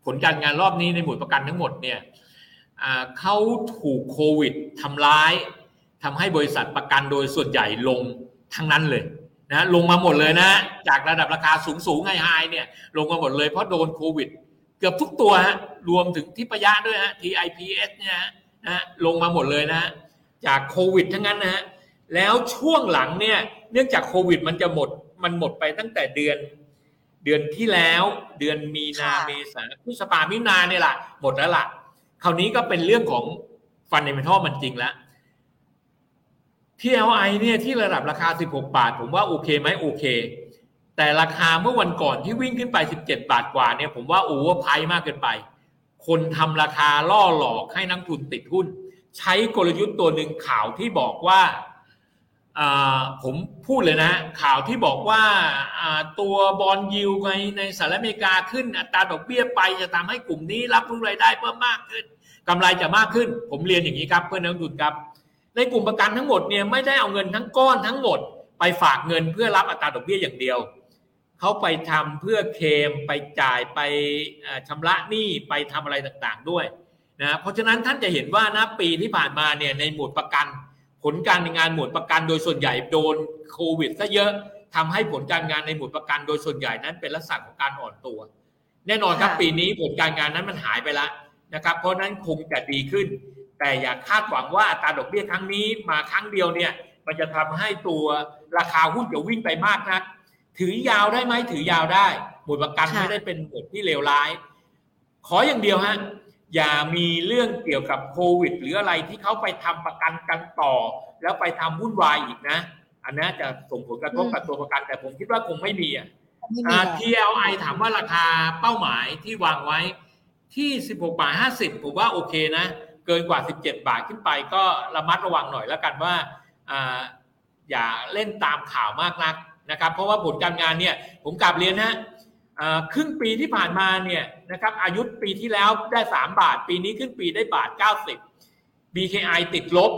ผลการงานรอบนี้ในหมวดประกันทั้งหมดเนี่ยเขาถูกโควิดทำร้ายทำให้บริษัทประกันโดยส่วนใหญ่ลงทั้งนั้นเลยนะลงมาหมดเลยนะ จากระดับราคาสูงสูงไฮไฮเนี่ยลงมาหมดเลยเพราะโดนโควิด เกือบทุกตัวฮะรวมถึงที่ปะยะด้วยฮะ TIPS เนี่ยนะลงมาหมดเลยนะ จากโควิดทั้งนั้นนะฮะแล้วช่วงหลังเนี่ยเนื่องจากโควิดมันจะหมดมันหมดไปตั้งแต่เดือน เดือนที่แล้วเดือนมีนาค่ะเมษาพฤษภามิถุนาเนี่ยแหละหมดแล้วล่ะ คราวนี้ก็เป็นเรื่องของ fundamental มันจริงแล้ว TLI เนี่ยที่ระดับราคา 16 บาท ผมว่าโอเคไหมโอเค แต่ราคาเมื่อวันก่อนที่วิ่งขึ้นไป 17 บาทกว่าเนี่ยผมว่า overprice มากเกินไป คนทำราคาล่อหลอกให้นักทุนติดหุ้น ใช้กลยุทธ์ตัวหนึ่งข่าวที่บอกว่า ผมพูดเลยนะ ข่าวที่บอกว่าตัวบอลยิวในในสหรัฐอเมริกาขึ้นอัตราดอกเบี้ยไปจะทำให้กลุ่มนี้รับรู้รายได้เพิ่มมากขึ้นกำไรจะมากขึ้น ผมเรียนอย่างนี้ครับเพื่อนนักลงทุนครับ ในกลุ่มประกันทั้งหมดเนี่ยไม่ได้เอาเงินทั้งก้อนทั้งหมด ไปฝากเงินเพื่อรับอัตราดอกเบี้ยอย่างเดียวเขาไปทำเพื่อเคมไปจ่ายไปชำระหนี้ไปทำอะไรต่างๆด้วยนะเพราะฉะนั้นท่านจะเห็นว่านะปีที่ผ่านมาเนี่ยในหมวดประกัน ผลการงานหมวดประกันโดยส่วนใหญ่โดนโควิดซะเยอะทำให้ผลการงานในหมวดประกันโดยส่วนใหญ่นั้นเป็นลักษณะของการอ่อนตัว แน่นอนครับปีนี้ผลการงานนั้นมันหายไปแล้วนะครับ เพราะนั้นคงจะดีขึ้น แต่อย่าคาดหวังว่าอัตราดอกเบี้ยครั้งนี้มาครั้งเดียวเนี่ย มันจะทำให้ตัวราคาหุ้นจะวิ่งไปมากนักถือยาวได้ไหมถือยาวได้ หมวดประกันไม่ได้เป็นหมวดที่เลวร้าย ขออย่างเดียวฮะ อย่ามีเรื่องเกี่ยวกับโควิด หรืออะไรที่เขาไปทำประกันกันต่อ แล้วไปทำวุ่นวายอีกนะ อันนี้จะส่งผลกระทบกับตัวประกัน แต่ผมคิดว่าคงไม่มีอะ TLI ถามว่าราคาเป้าหมายที่วางไว้ที่ 16 บาท 50 ผมว่าโอเคนะ เกินกว่า 17 บาทขึ้นไปก็ระมัดระวังหน่อยแล้วกันว่าอย่าเล่นตามข่าวมากนักนะครับ เพราะว่าผลการงานเนี่ย ผมกลับเรียนนะ ครึ่งปีที่ผ่านมาเนี่ยนะครับอายุปีที่แล้วได้ 3 บาท ปีนี้ครึ่งปีได้บาท 90 BKI ติดลบ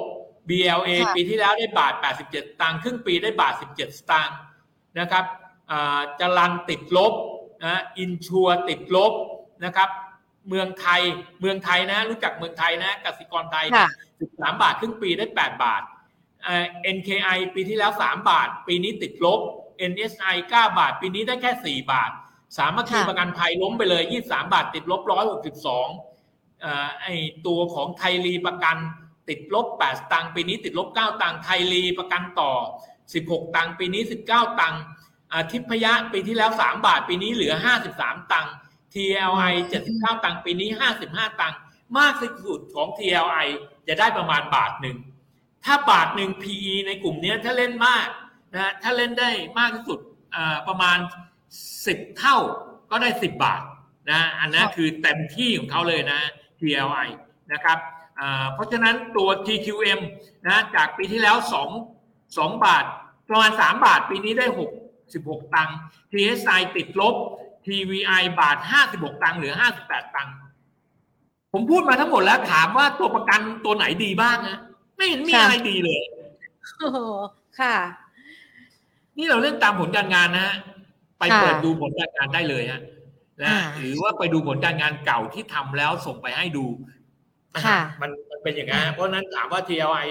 BLA ปีที่แล้วได้บาท 87 ตังค์ครึ่งปีได้บาท 17 สตางค์นะครับจรันติดลบนะอินชัวติดลบนะครับ เมืองไทยเมืองไทยนะรู้จักเมืองไทยนะกสิกรไทย 13 บาท ครึ่งปีได้ 8 บาท NKI ปีที่แล้ว 3 บาท ปีนี้ติดลบ NSI 9 บาท ปีนี้ได้แค่ 4 บาท สามัคคีประกันภัยล้มไปเลย 23 บาทติดลบ 162ไอตัวของไทยรีประกันติดลบ 8 ตังค์ปีนี้ติดลบ 9 ตังค์ไทยรีประกันต่อ 16 ตังค์ปีนี้ 19 ตังค์ทิพยะปีที่แล้ว 3 บาทปีนี้เหลือ 53 ตังค์ TLI 79 ตังค์ปีนี้ 55 ตังค์มากสุดของ TLI จะได้ประมาณบาทหนึ่ง ถ้าบาทหนึ่ง PE ในกลุ่มนี้ถ้าเล่นมากนะถ้าเล่นได้มากที่สุดประมาณ 10 เท่าก็ได้ 10 บาทนะอันนั้นคือเต็มที่ของเขาเลยนะ TLI นะครับเพราะฉะนั้นตัว TQM นะจากปีที่แล้ว 2 2 บาท ประมาณ 3 บาทปีนี้ได้6 16ตังค์ TSI ติดลบ TVI บาท 56 ตังค์เหลือ 58 ตังค์ผมพูดมาทั้งหมดแล้วถามว่าตัวประกันตัวไหนดีบ้างนะไม่เห็นมีอะไรดีเลยโอ้ค่ะ นี่เราเล่นตามผลการงานนะฮะ ไปเปิดดูผลการงานได้เลยฮะนะหรือว่าไปดูผลการงานเก่าที่ทำแล้วส่งไปให้ดูมันมันเป็นอย่างนั้นเพราะนั้นถามว่า TLI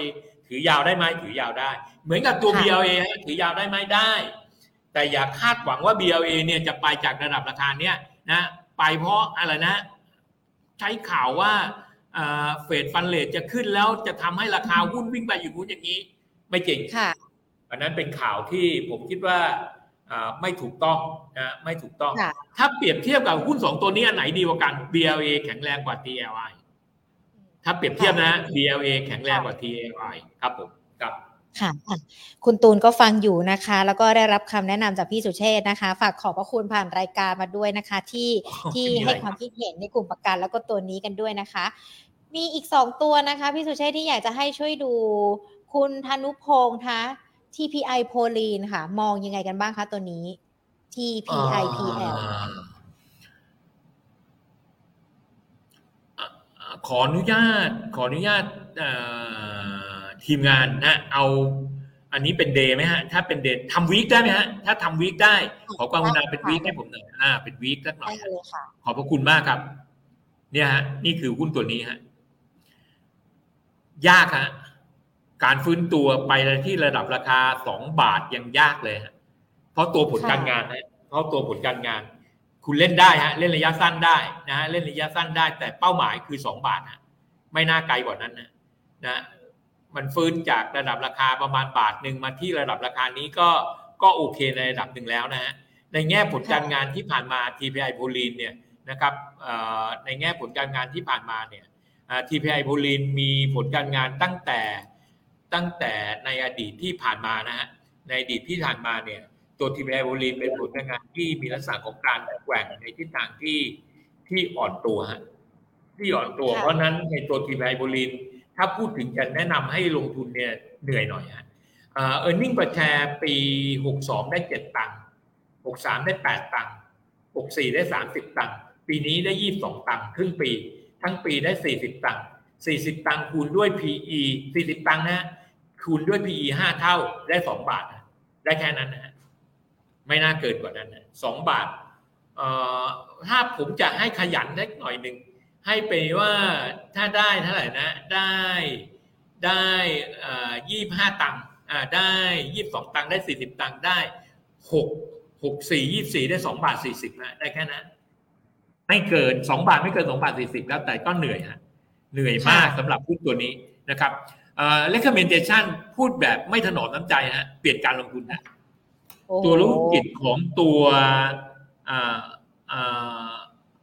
ถือยาวได้ไหมถือยาวได้ เหมือนกับตัว BLA ถือยาวได้ไหมได้ แต่อย่าคาดหวังว่า BLA เนี่ยจะไปจากระดับราคาเนี้ยนะไปเพราะอะไรนะ ใช้ข่าวว่าเฟดฟันเลทจะขึ้นแล้วจะทำให้ราคาหุ้นวิ่งไปอยู่นู้นอย่างนี้ ไม่จริงค่ะอันนั้นเป็นข่าวที่ผมคิดว่า ไม่ถูกต้องนะไม่ถูกต้อง ถ้าเปรียบเทียบกับหุ้นสองตัวนี้อันไหนดีกว่ากัน BLA แข็งแรงกว่า TLI ถ้าเปรียบเทียบนะ BLA แข็งแรงกว่า TLI ครับผมครับค่ะ คุณตูนก็ฟังอยู่นะคะ แล้วก็ได้รับคำแนะนำจากพี่สุเชษนะคะ ฝากขอบพระคุณผ่านรายการมาด้วยนะคะ ที่ที่ให้ความคิดเห็นในกลุ่มประกันแล้วก็ตัวนี้กันด้วยนะคะ มีอีกสองตัวนะคะ พี่สุเชษที่อยากจะให้ช่วยดู คุณธนุพงษ์คะ TPI โพลีนค่ะ มองยังไงกันบ้างคะตัวนี้ TPIPL ขออนุญาตขออนุญาตทีมงานนะ เอา อันนี้เป็นเดย์ไหมฮะ ถ้าเป็นเดย์ทำวีคได้ไหมฮะ ถ้าทำวีคได้ ขอความกรุณาเป็นวีคให้ผมหน่อยอ่า เป็นวีคสักหน่อยขอบพระคุณมากครับ เนี่ยฮะ นี่คือหุ้นตัวนี้ฮะ ยากฮะ การฟื้นตัวไปที่ระดับราคาสองบาทยังยากเลยฮะเพราะตัวผลการงานนะเพราะตัวผลการงาน คุณเล่นได้ฮะเล่นระยะสั้นได้นะฮะเล่นระยะสั้นได้ แต่เป้าหมายคือสองบาทฮะไม่น่าไกลกว่านั้นนะนะมันฟื้นจากระดับราคาประมาณบาทหนึ่งมาที่ระดับราคานี้ก็ก็โอเคในระดับหนึ่งแล้วนะฮะในแง่ผลการงานที่ผ่านมา TPI โพลีนเนี่ยนะครับในแง่ผลการงานที่ผ่านมาเนี่ย TPI โพลีนมีผลการงานตั้งแต่ ตั้งแต่ในอดีตที่ผ่านมานะฮะในอดีตที่ผ่านมาเนี่ย ตัว TPI โพลีนเป็นผลการงานที่มีลักษณะของการแกว่งในทิศทางที่ที่อ่อนตัวฮะที่อ่อนตัว เพราะนั้นในตัว TPI โพลีนถ้าพูดถึงจะแนะนำให้ลงทุนเนี่ยเหนื่อยหน่อยฮะเออร์เน็งประแชร์ปีหกสองได้เจ็ดตังค์หกสามได้แปดตังค์หกสี่ได้สามสิบตังค์ปีนี้ได้ยี่สิบสองตังค์ครึ่งปี ทั้งปีได้สี่สิบตังค์สี่สิบตังค์คูณด้วย PE สี่สิบตังค์นะ คูณด้วย PE ห้าเท่าได้สองบาท ได้แค่นั้นนะไม่น่าเกินกว่านั้นนะสองบาทเอ่อถ้าผมจะให้ขยันเล็กหน่อยหนึ่งให้ไปว่าถ้าได้เท่าไหร่นะ ได้ได้ยี่ห้าตังค์ได้ยี่สองตังค์ได้สี่สิบตังค์ได้หกหกสี่ยี่สี่ได้สองบาทสี่สิบนะได้แค่นั้นไม่เกินสองบาทไม่เกินสองบาทสี่สิบแล้วแต่ก็เหนื่อยฮะเหนื่อยมากสำหรับพูดตัวนี้นะครับ recommendation พูดแบบไม่ถนอมน้ำใจฮะเปลี่ยนการลงทุนนะตัวธุรกิจของตัว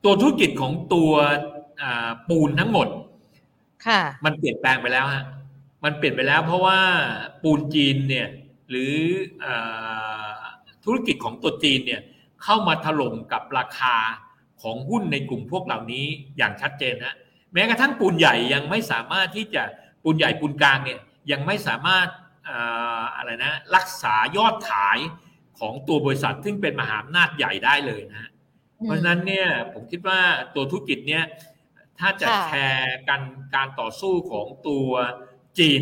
ตัวธุรกิจของตัวปูนทั้งหมด ค่ะ มันเปลี่ยนแปลงไปแล้วฮะมันเปลี่ยนไปแล้วเพราะว่าปูนจีนเนี่ย หรือธุรกิจของตัวจีนเนี่ยเข้ามาถล่มกับราคาของหุ้นในกลุ่มพวกเหล่านี้อย่างชัดเจนฮะแม้กระทั่งปูนใหญ่ยังไม่สามารถที่จะ ปูนใหญ่ปูนกลางเนี่ยยังไม่สามารถอะไรนะรักษายอดขายของตัวบริษัทซึ่งเป็นมหาอำนาจใหญ่ได้เลยนะเพราะฉะนั้นเนี่ยผมคิดว่าตัวธุรกิจเนี่ยถ้าจะแชร์กันการต่อสู้ของตัวจีน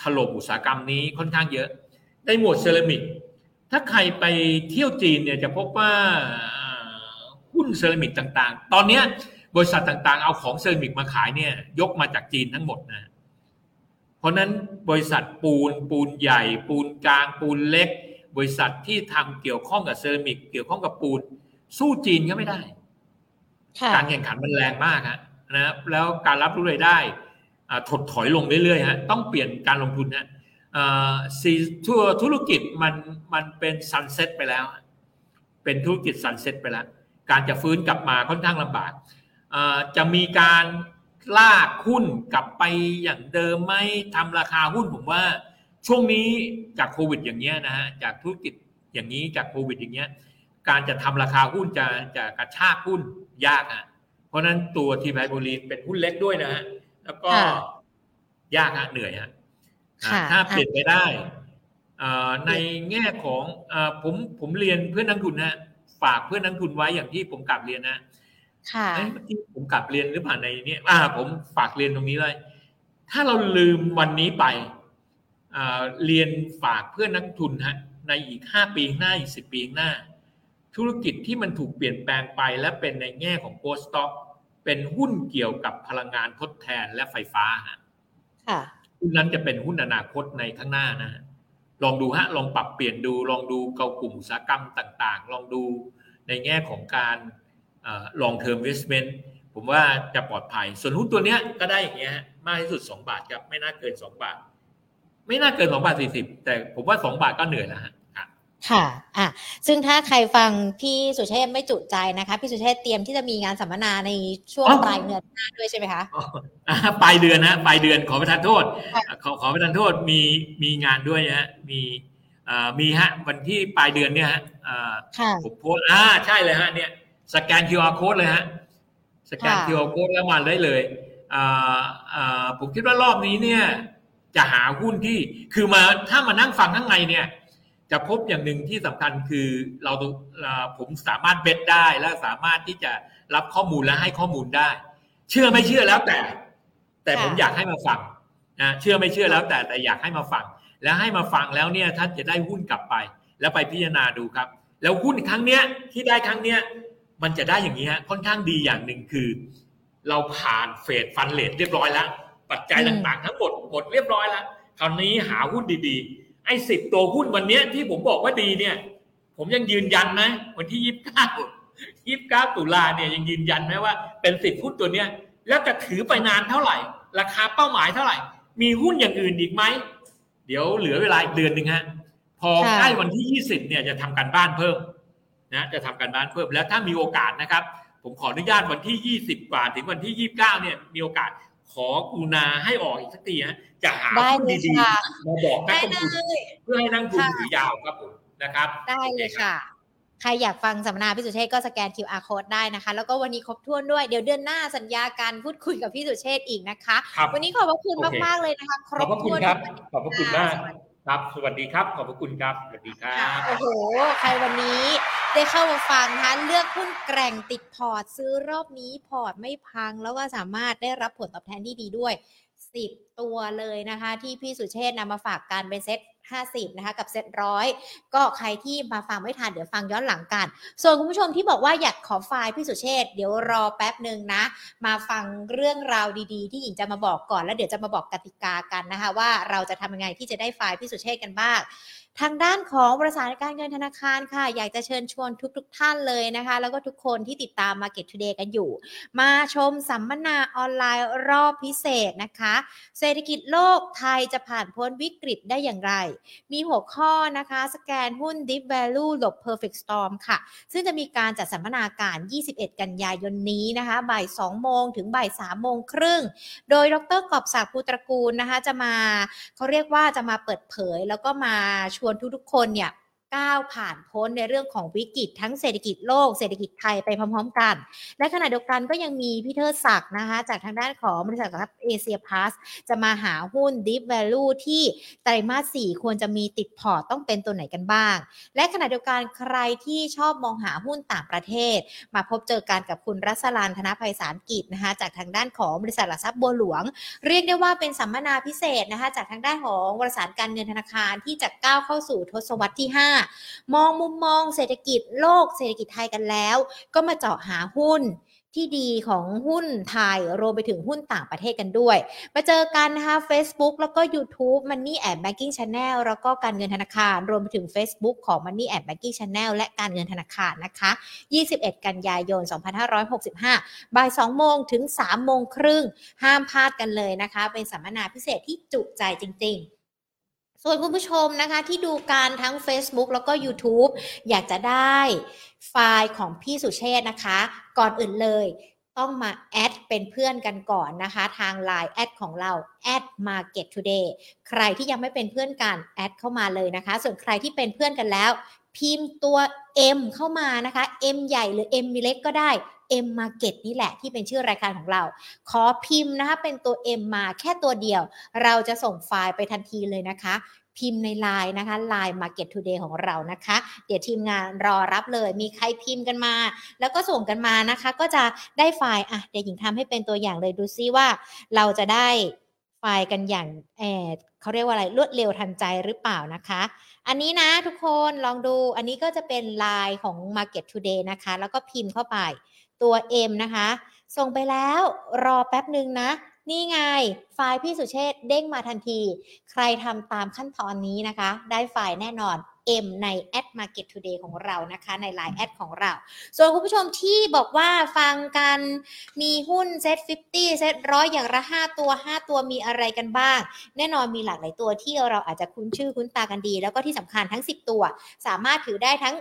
ถล่มอุตสาหกรรมนี้ค่อนข้างเยอะ ในหมวดเซรามิก ถ้าใครไปเที่ยวจีนเนี่ยจะพบว่าหุ้นเซรามิกต่างๆ ตอนนี้บริษัทต่างๆ เอาของเซรามิกมาขายเนี่ยยกมาจากจีนทั้งหมดนะ เพราะนั้นบริษัทปูนปูนใหญ่ ปูนกลางปูนเล็ก บริษัทที่ทำเกี่ยวข้องกับเซรามิก เกี่ยวข้องกับปูน สู้จีนก็ไม่ได้การแข่งขันมันแรงมากฮะนะแล้วการรับรู้รายได้ถดถอยลงเรื่อยๆฮะต้องเปลี่ยนการลงทุนฮะคือตัวธุรกิจมันมันเป็น sunset ไปแล้ว เป็นธุรกิจ sunset ไปแล้ว การจะฟื้นกลับมาค่อนข้างลำบากจะมีการ ลากหุ้นกลับไปอย่างเดิมไหมทำราคาหุ้นผมว่า ช่วงนี้จากโควิด อย่างเงี้ยนะฮะจากธุรกิจอย่างนี้จากโควิด อย่างเงี้ย การจะทำราคาหุ้นจะจะกระชากหุ้นยากอะเพราะนั้นตัวทีไพโบลีนเป็นหุ้นเล็กด้วยนะฮะแล้วก็ยากฮะเหนื่อยฮะถ้าเปลี่ยนไปได้ในแง่ของผมผมเรียนเพื่อนนักทุนฮะฝากเพื่อนนักทุนไว้อย่างที่ผมกลับเรียนนะ ค่ะที่ผมกลับเรียนหรือเปล่าในนี้อ่า ผมฝากเรียนตรงนี้เลย ถ้าเราลืมวันนี้ไปเรียนฝากเพื่อนนักทุนฮะในอีกห้าปีหน้าอีกสิบปีหน้า ธุรกิจที่มันถูกเปลี่ยนแปลงไปและเป็นในแง่ของโกสต็อกเป็นหุ้นเกี่ยวกับพลังงานทดแทนและไฟฟ้าฮะหุ้นนั้นจะเป็นหุ้นอนาคตในข้างหน้านะลองดูฮะลองปรับเปลี่ยนดูลองดูเกากลุ่มอุตสาหกรรมต่าง ๆ ลองดูในแง่ของการ ลองเทอมเวสเมนต์ผมว่าจะปลอดภัย ส่วนหุ้นตัวเนี้ยก็ได้อย่างเงี้ยมากที่สุด 2 บาทครับไม่น่าเกิน 2 บาท ไม่น่าเกิน 2 บาท 40 แต่ผมว่า 2 บาทก็เหนื่อยแล้วฮะค่ะ อะ ซึ่งถ้าใครฟังพี่สุเชษไม่จุใจนะคะ พี่สุเชษเตรียมที่จะมีงานสัมมนาในช่วงปลายเดือนหน้าด้วยใช่ไหมคะปลายเดือนนะปลายเดือนขอประทานโทษ ขอขอประทานโทษมีมีงานด้วยฮะมีมีฮะวันที่ปลายเดือนเนี่ยฮะผมโพสอ่าใช่เลยฮะเนี่ย สแกน QR code เลยฮะ สแกน QR code แล้วมาได้เลยผมคิดว่ารอบนี้เนี่ย จะหาหุ้นที่คือมาถ้ามานั่งฟังข้างในเนี่ย จะพบอย่างหนึ่งที่สำคัญคือเราผมสามารถเบ็ดได้และสามารถที่จะรับข้อมูลและให้ข้อมูลได้ เชื่อไม่เชื่อแล้วแต่ แต่ผมอยากให้มาฟังนะเชื่อไม่เชื่อแล้วแต่แต่อยากให้มาฟัง แล้วให้มาฟังแล้วเนี่ยท่านจะได้หุ้นกลับไป แล้วไปพิจารณาดูครับ แล้วหุ้นครั้งเนี้ยที่ได้ครั้งเนี้ย มันจะได้อย่างนี้ฮะค่อนข้างดีอย่างหนึ่งคือ เราผ่านเฟดฟันเลทเรียบร้อยแล้ว ปัจจัยต่างๆ ทั้งหมดหมดเรียบร้อยแล้วคราวนี้หาหุ้นดีๆ ไอ้สิบตัวหุ้นวันนี้ที่ผมบอกว่าดีเนี่ย ผมยังยืนยันนะวันที่ยี่สิบเก้ายี่สิบเก้าตุลาเนี่ยยังยืนยันไหมว่าเป็นสิบหุ้นตัวเนี้ยแล้วจะถือไปนานเท่าไหร่ ราคาเป้าหมายเท่าไหร่ มีหุ้นอย่างอื่นอีกไหม เดี๋ยวเหลือเวลาอีกเดือนหนึ่งฮะ พอใกล้วันที่ยี่สิบเนี่ยจะทำการบ้านเพิ่ม นะจะทำการบ้านเพิ่มแล้วถ้ามีโอกาสนะครับ ผมขออนุญาตวันที่ยี่สิบกว่าถึงวันที่ยี่บเก้าเนี่ยมีโอกาสขอกูนาให้ออกอีกสักทีฮะจะหาหุ้นดีๆมาบอกนักลงทุนเพื่อให้นักลงทุนถือยาวครับผมนะครับ ได้เลยค่ะใครอยากฟังสัมมนาพี่สุเชษก็สแกน QR code ได้นะคะ แล้วก็วันนี้ครบถ้วนด้วย เดี๋ยวเดือนหน้าสัญญาการพูดคุยกับพี่สุเชษอีกนะคะ วันนี้ขอบพระคุณมากๆเลยนะคะ ครบถ้วนครับ ขอบพระคุณมาก ครับ สวัสดีครับ ขอบพระคุณครับ สวัสดีครับ โอ้โห ใครวันนี้ได้เข้ามาฟังนะเลือกหุ้นแกร่งติดพอร์ต ซื้อรอบนี้พอร์ตไม่พัง แล้วก็สามารถได้รับผลตอบแทนที่ดีด้วย 10 ตัวเลยนะคะ ที่พี่สุเชษนำมาฝากการเป็นเซ็ต 50นะคะกับเซ็ตร้อยก็ใครที่มาฟังไม่ทันเดี๋ยวฟังย้อนหลังกัน ส่วนคุณผู้ชมที่บอกว่าอยากขอไฟล์พี่สุเชษเดี๋ยวรอแป๊บหนึ่งนะ มาฟังเรื่องราวดีๆ ที่หญิงจะมาบอกก่อนแล้วเดี๋ยวจะมาบอกกติกากันนะคะว่าเราจะทำยังไงที่จะได้ไฟล์พี่สุเชษกันบ้าง ทางด้านของบริษัทการเงินธนาคารค่ะ อยากจะเชิญชวนทุกๆทท่านเลยนะคะ แล้วก็ทุกคนที่ติดตาม Market Today กันอยู่ มาชมสัมมนาออนไลน์รอบพิเศษนะคะ เศรษฐกิจโลกไทยจะผ่านพ้นวิกฤตได้อย่างไร มีหัวข้อนะคะ สแกนหุ้น Deep Value หลบ Perfect Storm ค่ะ ซึ่งจะมีการจัดสัมมนาการ 21 กันยายนนี้นะคะบ่าย 2 โมงถึงบ่าย3โมงครึ่ง โดยดรกอบศักดิ์ภูตระกูลนะคะ จะมาเขาเรียกว่าจะมาเปิดเผยแล้วก็มาชวนทุกๆ คนเนี่ย ก้าวผ่านพ้นในเรื่องของวิกฤตทั้งเศรษฐกิจโลกเศรษฐกิจไทยไปพร้อมๆกัน และขณะเดียวกันก็ยังมีพี่เทิดศักดิ์นะคะ จากทางด้านของบริษัทรับเอเชียพาสจะมาหาหุ้น Deep Value ที่ไตรมาส 4 ควรจะมีติดพอร์ตต้องเป็นตัวไหนกันบ้าง และขณะเดียวกันใครที่ชอบมองหาหุ้นต่างประเทศ มาพบเจอกันกับคุณรัศลานธนภัยสารกิจนะคะจากทางด้านของบริษัทหลักทรัพย์บัวหลวง เรียกได้ว่าเป็นสัมมนาพิเศษนะคะจากทางด้านของบริษัทการเงินธนาคารที่จะก้าวเข้าสู่ทศวรรษที่ 5มองมุมมองเศรษฐกิจโลกเศรษฐกิจไทยกันแล้ว ก็มาเจาะหาหุ้นที่ดีของหุ้นไทยรวมไปถึงหุ้นต่างประเทศกันด้วย มาเจอกันนะคะ Facebook แล้วก็ YouTube Money and Banking Channel แล้วก็การเงินธนาคาร รวมไปถึง Facebook ของ Money and Banking Channel และการเงินธนาคารนะคะ 21 กันยายน 2565 บ่าย 2 โมงถึง 3 โมงครึ่ง ห้ามพลาดกันเลยนะคะ เป็นสัมมนาพิเศษที่จุใจจริง ๆ ส่วนคุณผู้ชมนะคะที่ดูการทั้ง Facebook แล้วก็ YouTube อยากจะได้ไฟล์ของพี่สุเชษนะคะ ก่อนอื่นเลยต้องมาแอดเป็นเพื่อนกันก่อนนะคะ ทาง Line แอดของเรา at market today ใครที่ยังไม่เป็นเพื่อนกันแอดเข้ามาเลยนะคะ ส่วนใครที่เป็นเพื่อนกันแล้ว พิมพ์ตัว M เข้ามานะคะ M ใหญ่หรือ M เล็กก็ได้ M Market นี่แหละที่เป็นชื่อรายการของเรา ขอพิมพ์นะคะเป็นตัว M มาแค่ตัวเดียว เราจะส่งไฟล์ไปทันทีเลยนะคะ พิมพ์ใน Line นะคะ Line Market Today ของเรานะคะ เดี๋ยวทีมงานรอรับเลย มีใครพิมพ์กันมา แล้วก็ส่งกันมานะคะ ก็จะได้ไฟล์อะเดี๋ยวหญิงทำให้เป็นตัวอย่างเลยดูซิว่า เราจะได้ ไฟล์กันอย่างเออเขาเรียกว่าอะไรรวดเร็วทันใจหรือเปล่านะคะ อันนี้นะทุกคนลองดูอันนี้ก็จะเป็นไลน์ของ Market Today นะคะ แล้วก็พิมพ์เข้าไปตัว M นะคะ ส่งไปแล้วรอแป๊บหนึ่งนะ นี่ไงไฟล์พี่สุเชษเด้งมาทันที ใครทำตามขั้นตอนนี้นะคะ ได้ไฟล์แน่นอน M ใน Ad Market Today ของเรานะคะ ใน Line แอดของเรา ส่วนคุณผู้ชมที่บอกว่าฟังกันมีหุ้นเซ็ต50เซท100 อย่างละ 5 ตัว 5 ตัวมีอะไรกันบ้าง แน่นอนมีหลากหลายตัวที่เราอาจจะคุ้นชื่อคุ้นตากันดี แล้วก็ที่สำคัญทั้ง 10 ตัว สามารถถือได้ทั้ง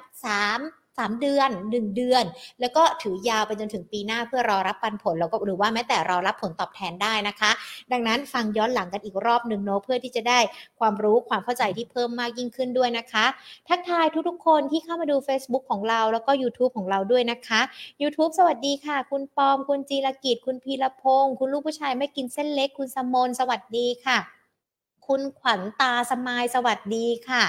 3 3 เดือน 1 เดือน แล้วก็ถือยาวไปจนถึงปีหน้าเพื่อรอรับปันผลแล้วก็หรือว่าแม้แต่รอรับผลตอบแทนได้นะคะ ดังนั้นฟังย้อนหลังกันอีกรอบหนึ่งเนาะเพื่อที่จะได้ความรู้ความเข้าใจที่เพิ่มมากยิ่งขึ้นด้วยนะคะ ทักทายทุกๆคนที่เข้ามาดู Facebook ของเราแล้วก็ YouTube ของเราด้วยนะคะ YouTube สวัสดีค่ะ คุณปอม คุณจีรกิจ คุณพีรพงศ์คุณลูกผู้ชายไม่กินเส้นเล็ก คุณสมนสวัสดีค่ะ คุณขวัญตาสมายสวัสดีค่ะ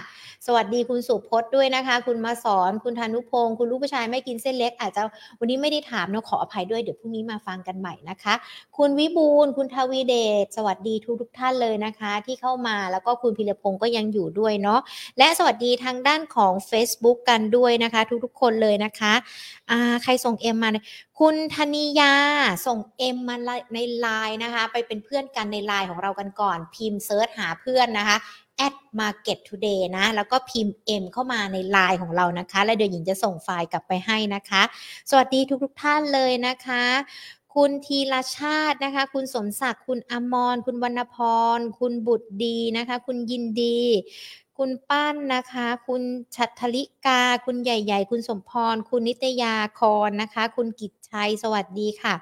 สวัสดีคุณสุพจน์ด้วยนะคะ คุณมาสอนคุณธนุพงศ์คุณลูกผู้ชายไม่กินเส้นเล็ก อาจจะวันนี้ไม่ได้ถามเนาะขออภัยด้วยเดี๋ยวพรุ่งนี้มาฟังกันใหม่นะคะ คุณวิบูลย์คุณทวีเดชสวัสดีทุกทุกท่านเลยนะคะ ที่เข้ามาแล้วก็คุณพิรพงศ์ก็ยังอยู่ด้วยเนาะและสวัสดีทางด้านของ Facebook กันด้วยนะคะ ทุกๆคนเลยนะคะอ่าใครส่ง M มาคุณธนิยาส่ง M มาในไลน์นะคะ ไปเป็นเพื่อนกันในไลน์ของเรากันก่อน พิมพ์ search หาเพื่อนนะคะ at market today นะ แล้วก็พิมพ์ M เข้ามาในไลน์ของเรานะคะ แล้วเดี๋ยวหญิงจะส่งไฟล์กลับไปให้นะคะ สวัสดีทุกท่านเลยนะคะ คุณทีละชาตินะคะ คุณสมศักดิ์ คุณอมร คุณวรรณพร คุณบุตรดีนะคะ คุณยินดี คุณป้านนะคะ คุณชัทลิกา คุณใหญ่ ๆ คุณสมพร คุณนิตยาคอนนะคะ คุณกิจชัย สวัสดีค่ะ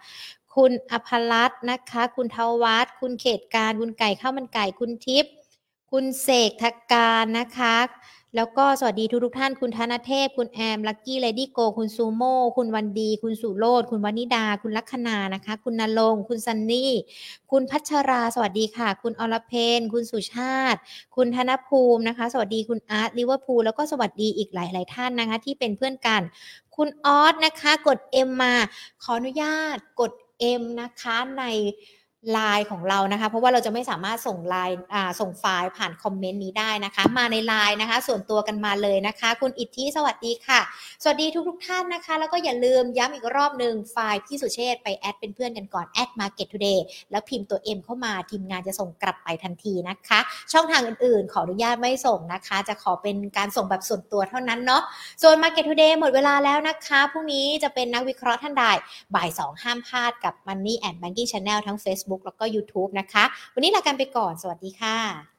คุณอภรัตน์นะคะ คุณเทวัฒน์คุณเขตการ คุณไก่ข้าวมันไก่ คุณทิพย์ คุณเสกทการนะคะ แล้วก็สวัสดีทุกทุกท่าน คุณธนเทพ คุณแอม ลักกี้ เลดี้โก คุณซูโม่ คุณวันดี คุณสุโรธคุณวนิดา คุณลัคนา นะคะ คุณนรงคุณซันนี่ คุณพัชรา สวัสดีค่ะ คุณอรเพน คุณสุชาติ คุณธนภูมินะคะ สวัสดีคุณอาร์ตลิเวอร์พูล แล้วก็สวัสดีอีกหลาย ๆ ท่านนะคะ ที่เป็นเพื่อนกัน คุณออสนะคะ กด M มา ขออนุญาต กด M นะคะใน ไลน์ของเรานะคะ เพราะว่าเราจะไม่สามารถส่งไลน์ส่งไฟล์ผ่านคอมเมนต์นี้ได้นะคะ มาในไลน์นะคะ ส่วนตัวกันมาเลยนะคะ คุณอิทธิสวัสดีค่ะ สวัสดีทุกทุกท่านนะคะ แล้วก็อย่าลืมย้ำอีกรอบหนึ่งไฟล์พี่สุเชษไป add เป็นเพื่อนกันก่อนแอด Market Today แล้วพิมพ์ตัว M เข้ามาทีมงานจะส่งกลับไปทันทีนะคะ ช่องทางอื่นๆ ขออนุญาตไม่ส่งนะคะ จะขอเป็นการส่งแบบส่วนตัวเท่านั้นเนาะส่วน Market Today หมดเวลาแล้วนะคะพรุ่งนี้จะเป็นนักวิเคราะห์ท่านใดบ่าย2ห้ามพลาดกับ Money and Banking Channel ทั้ง Facebook แล้วก็ YouTube นะคะ วันนี้ลากันไปก่อน สวัสดีค่ะ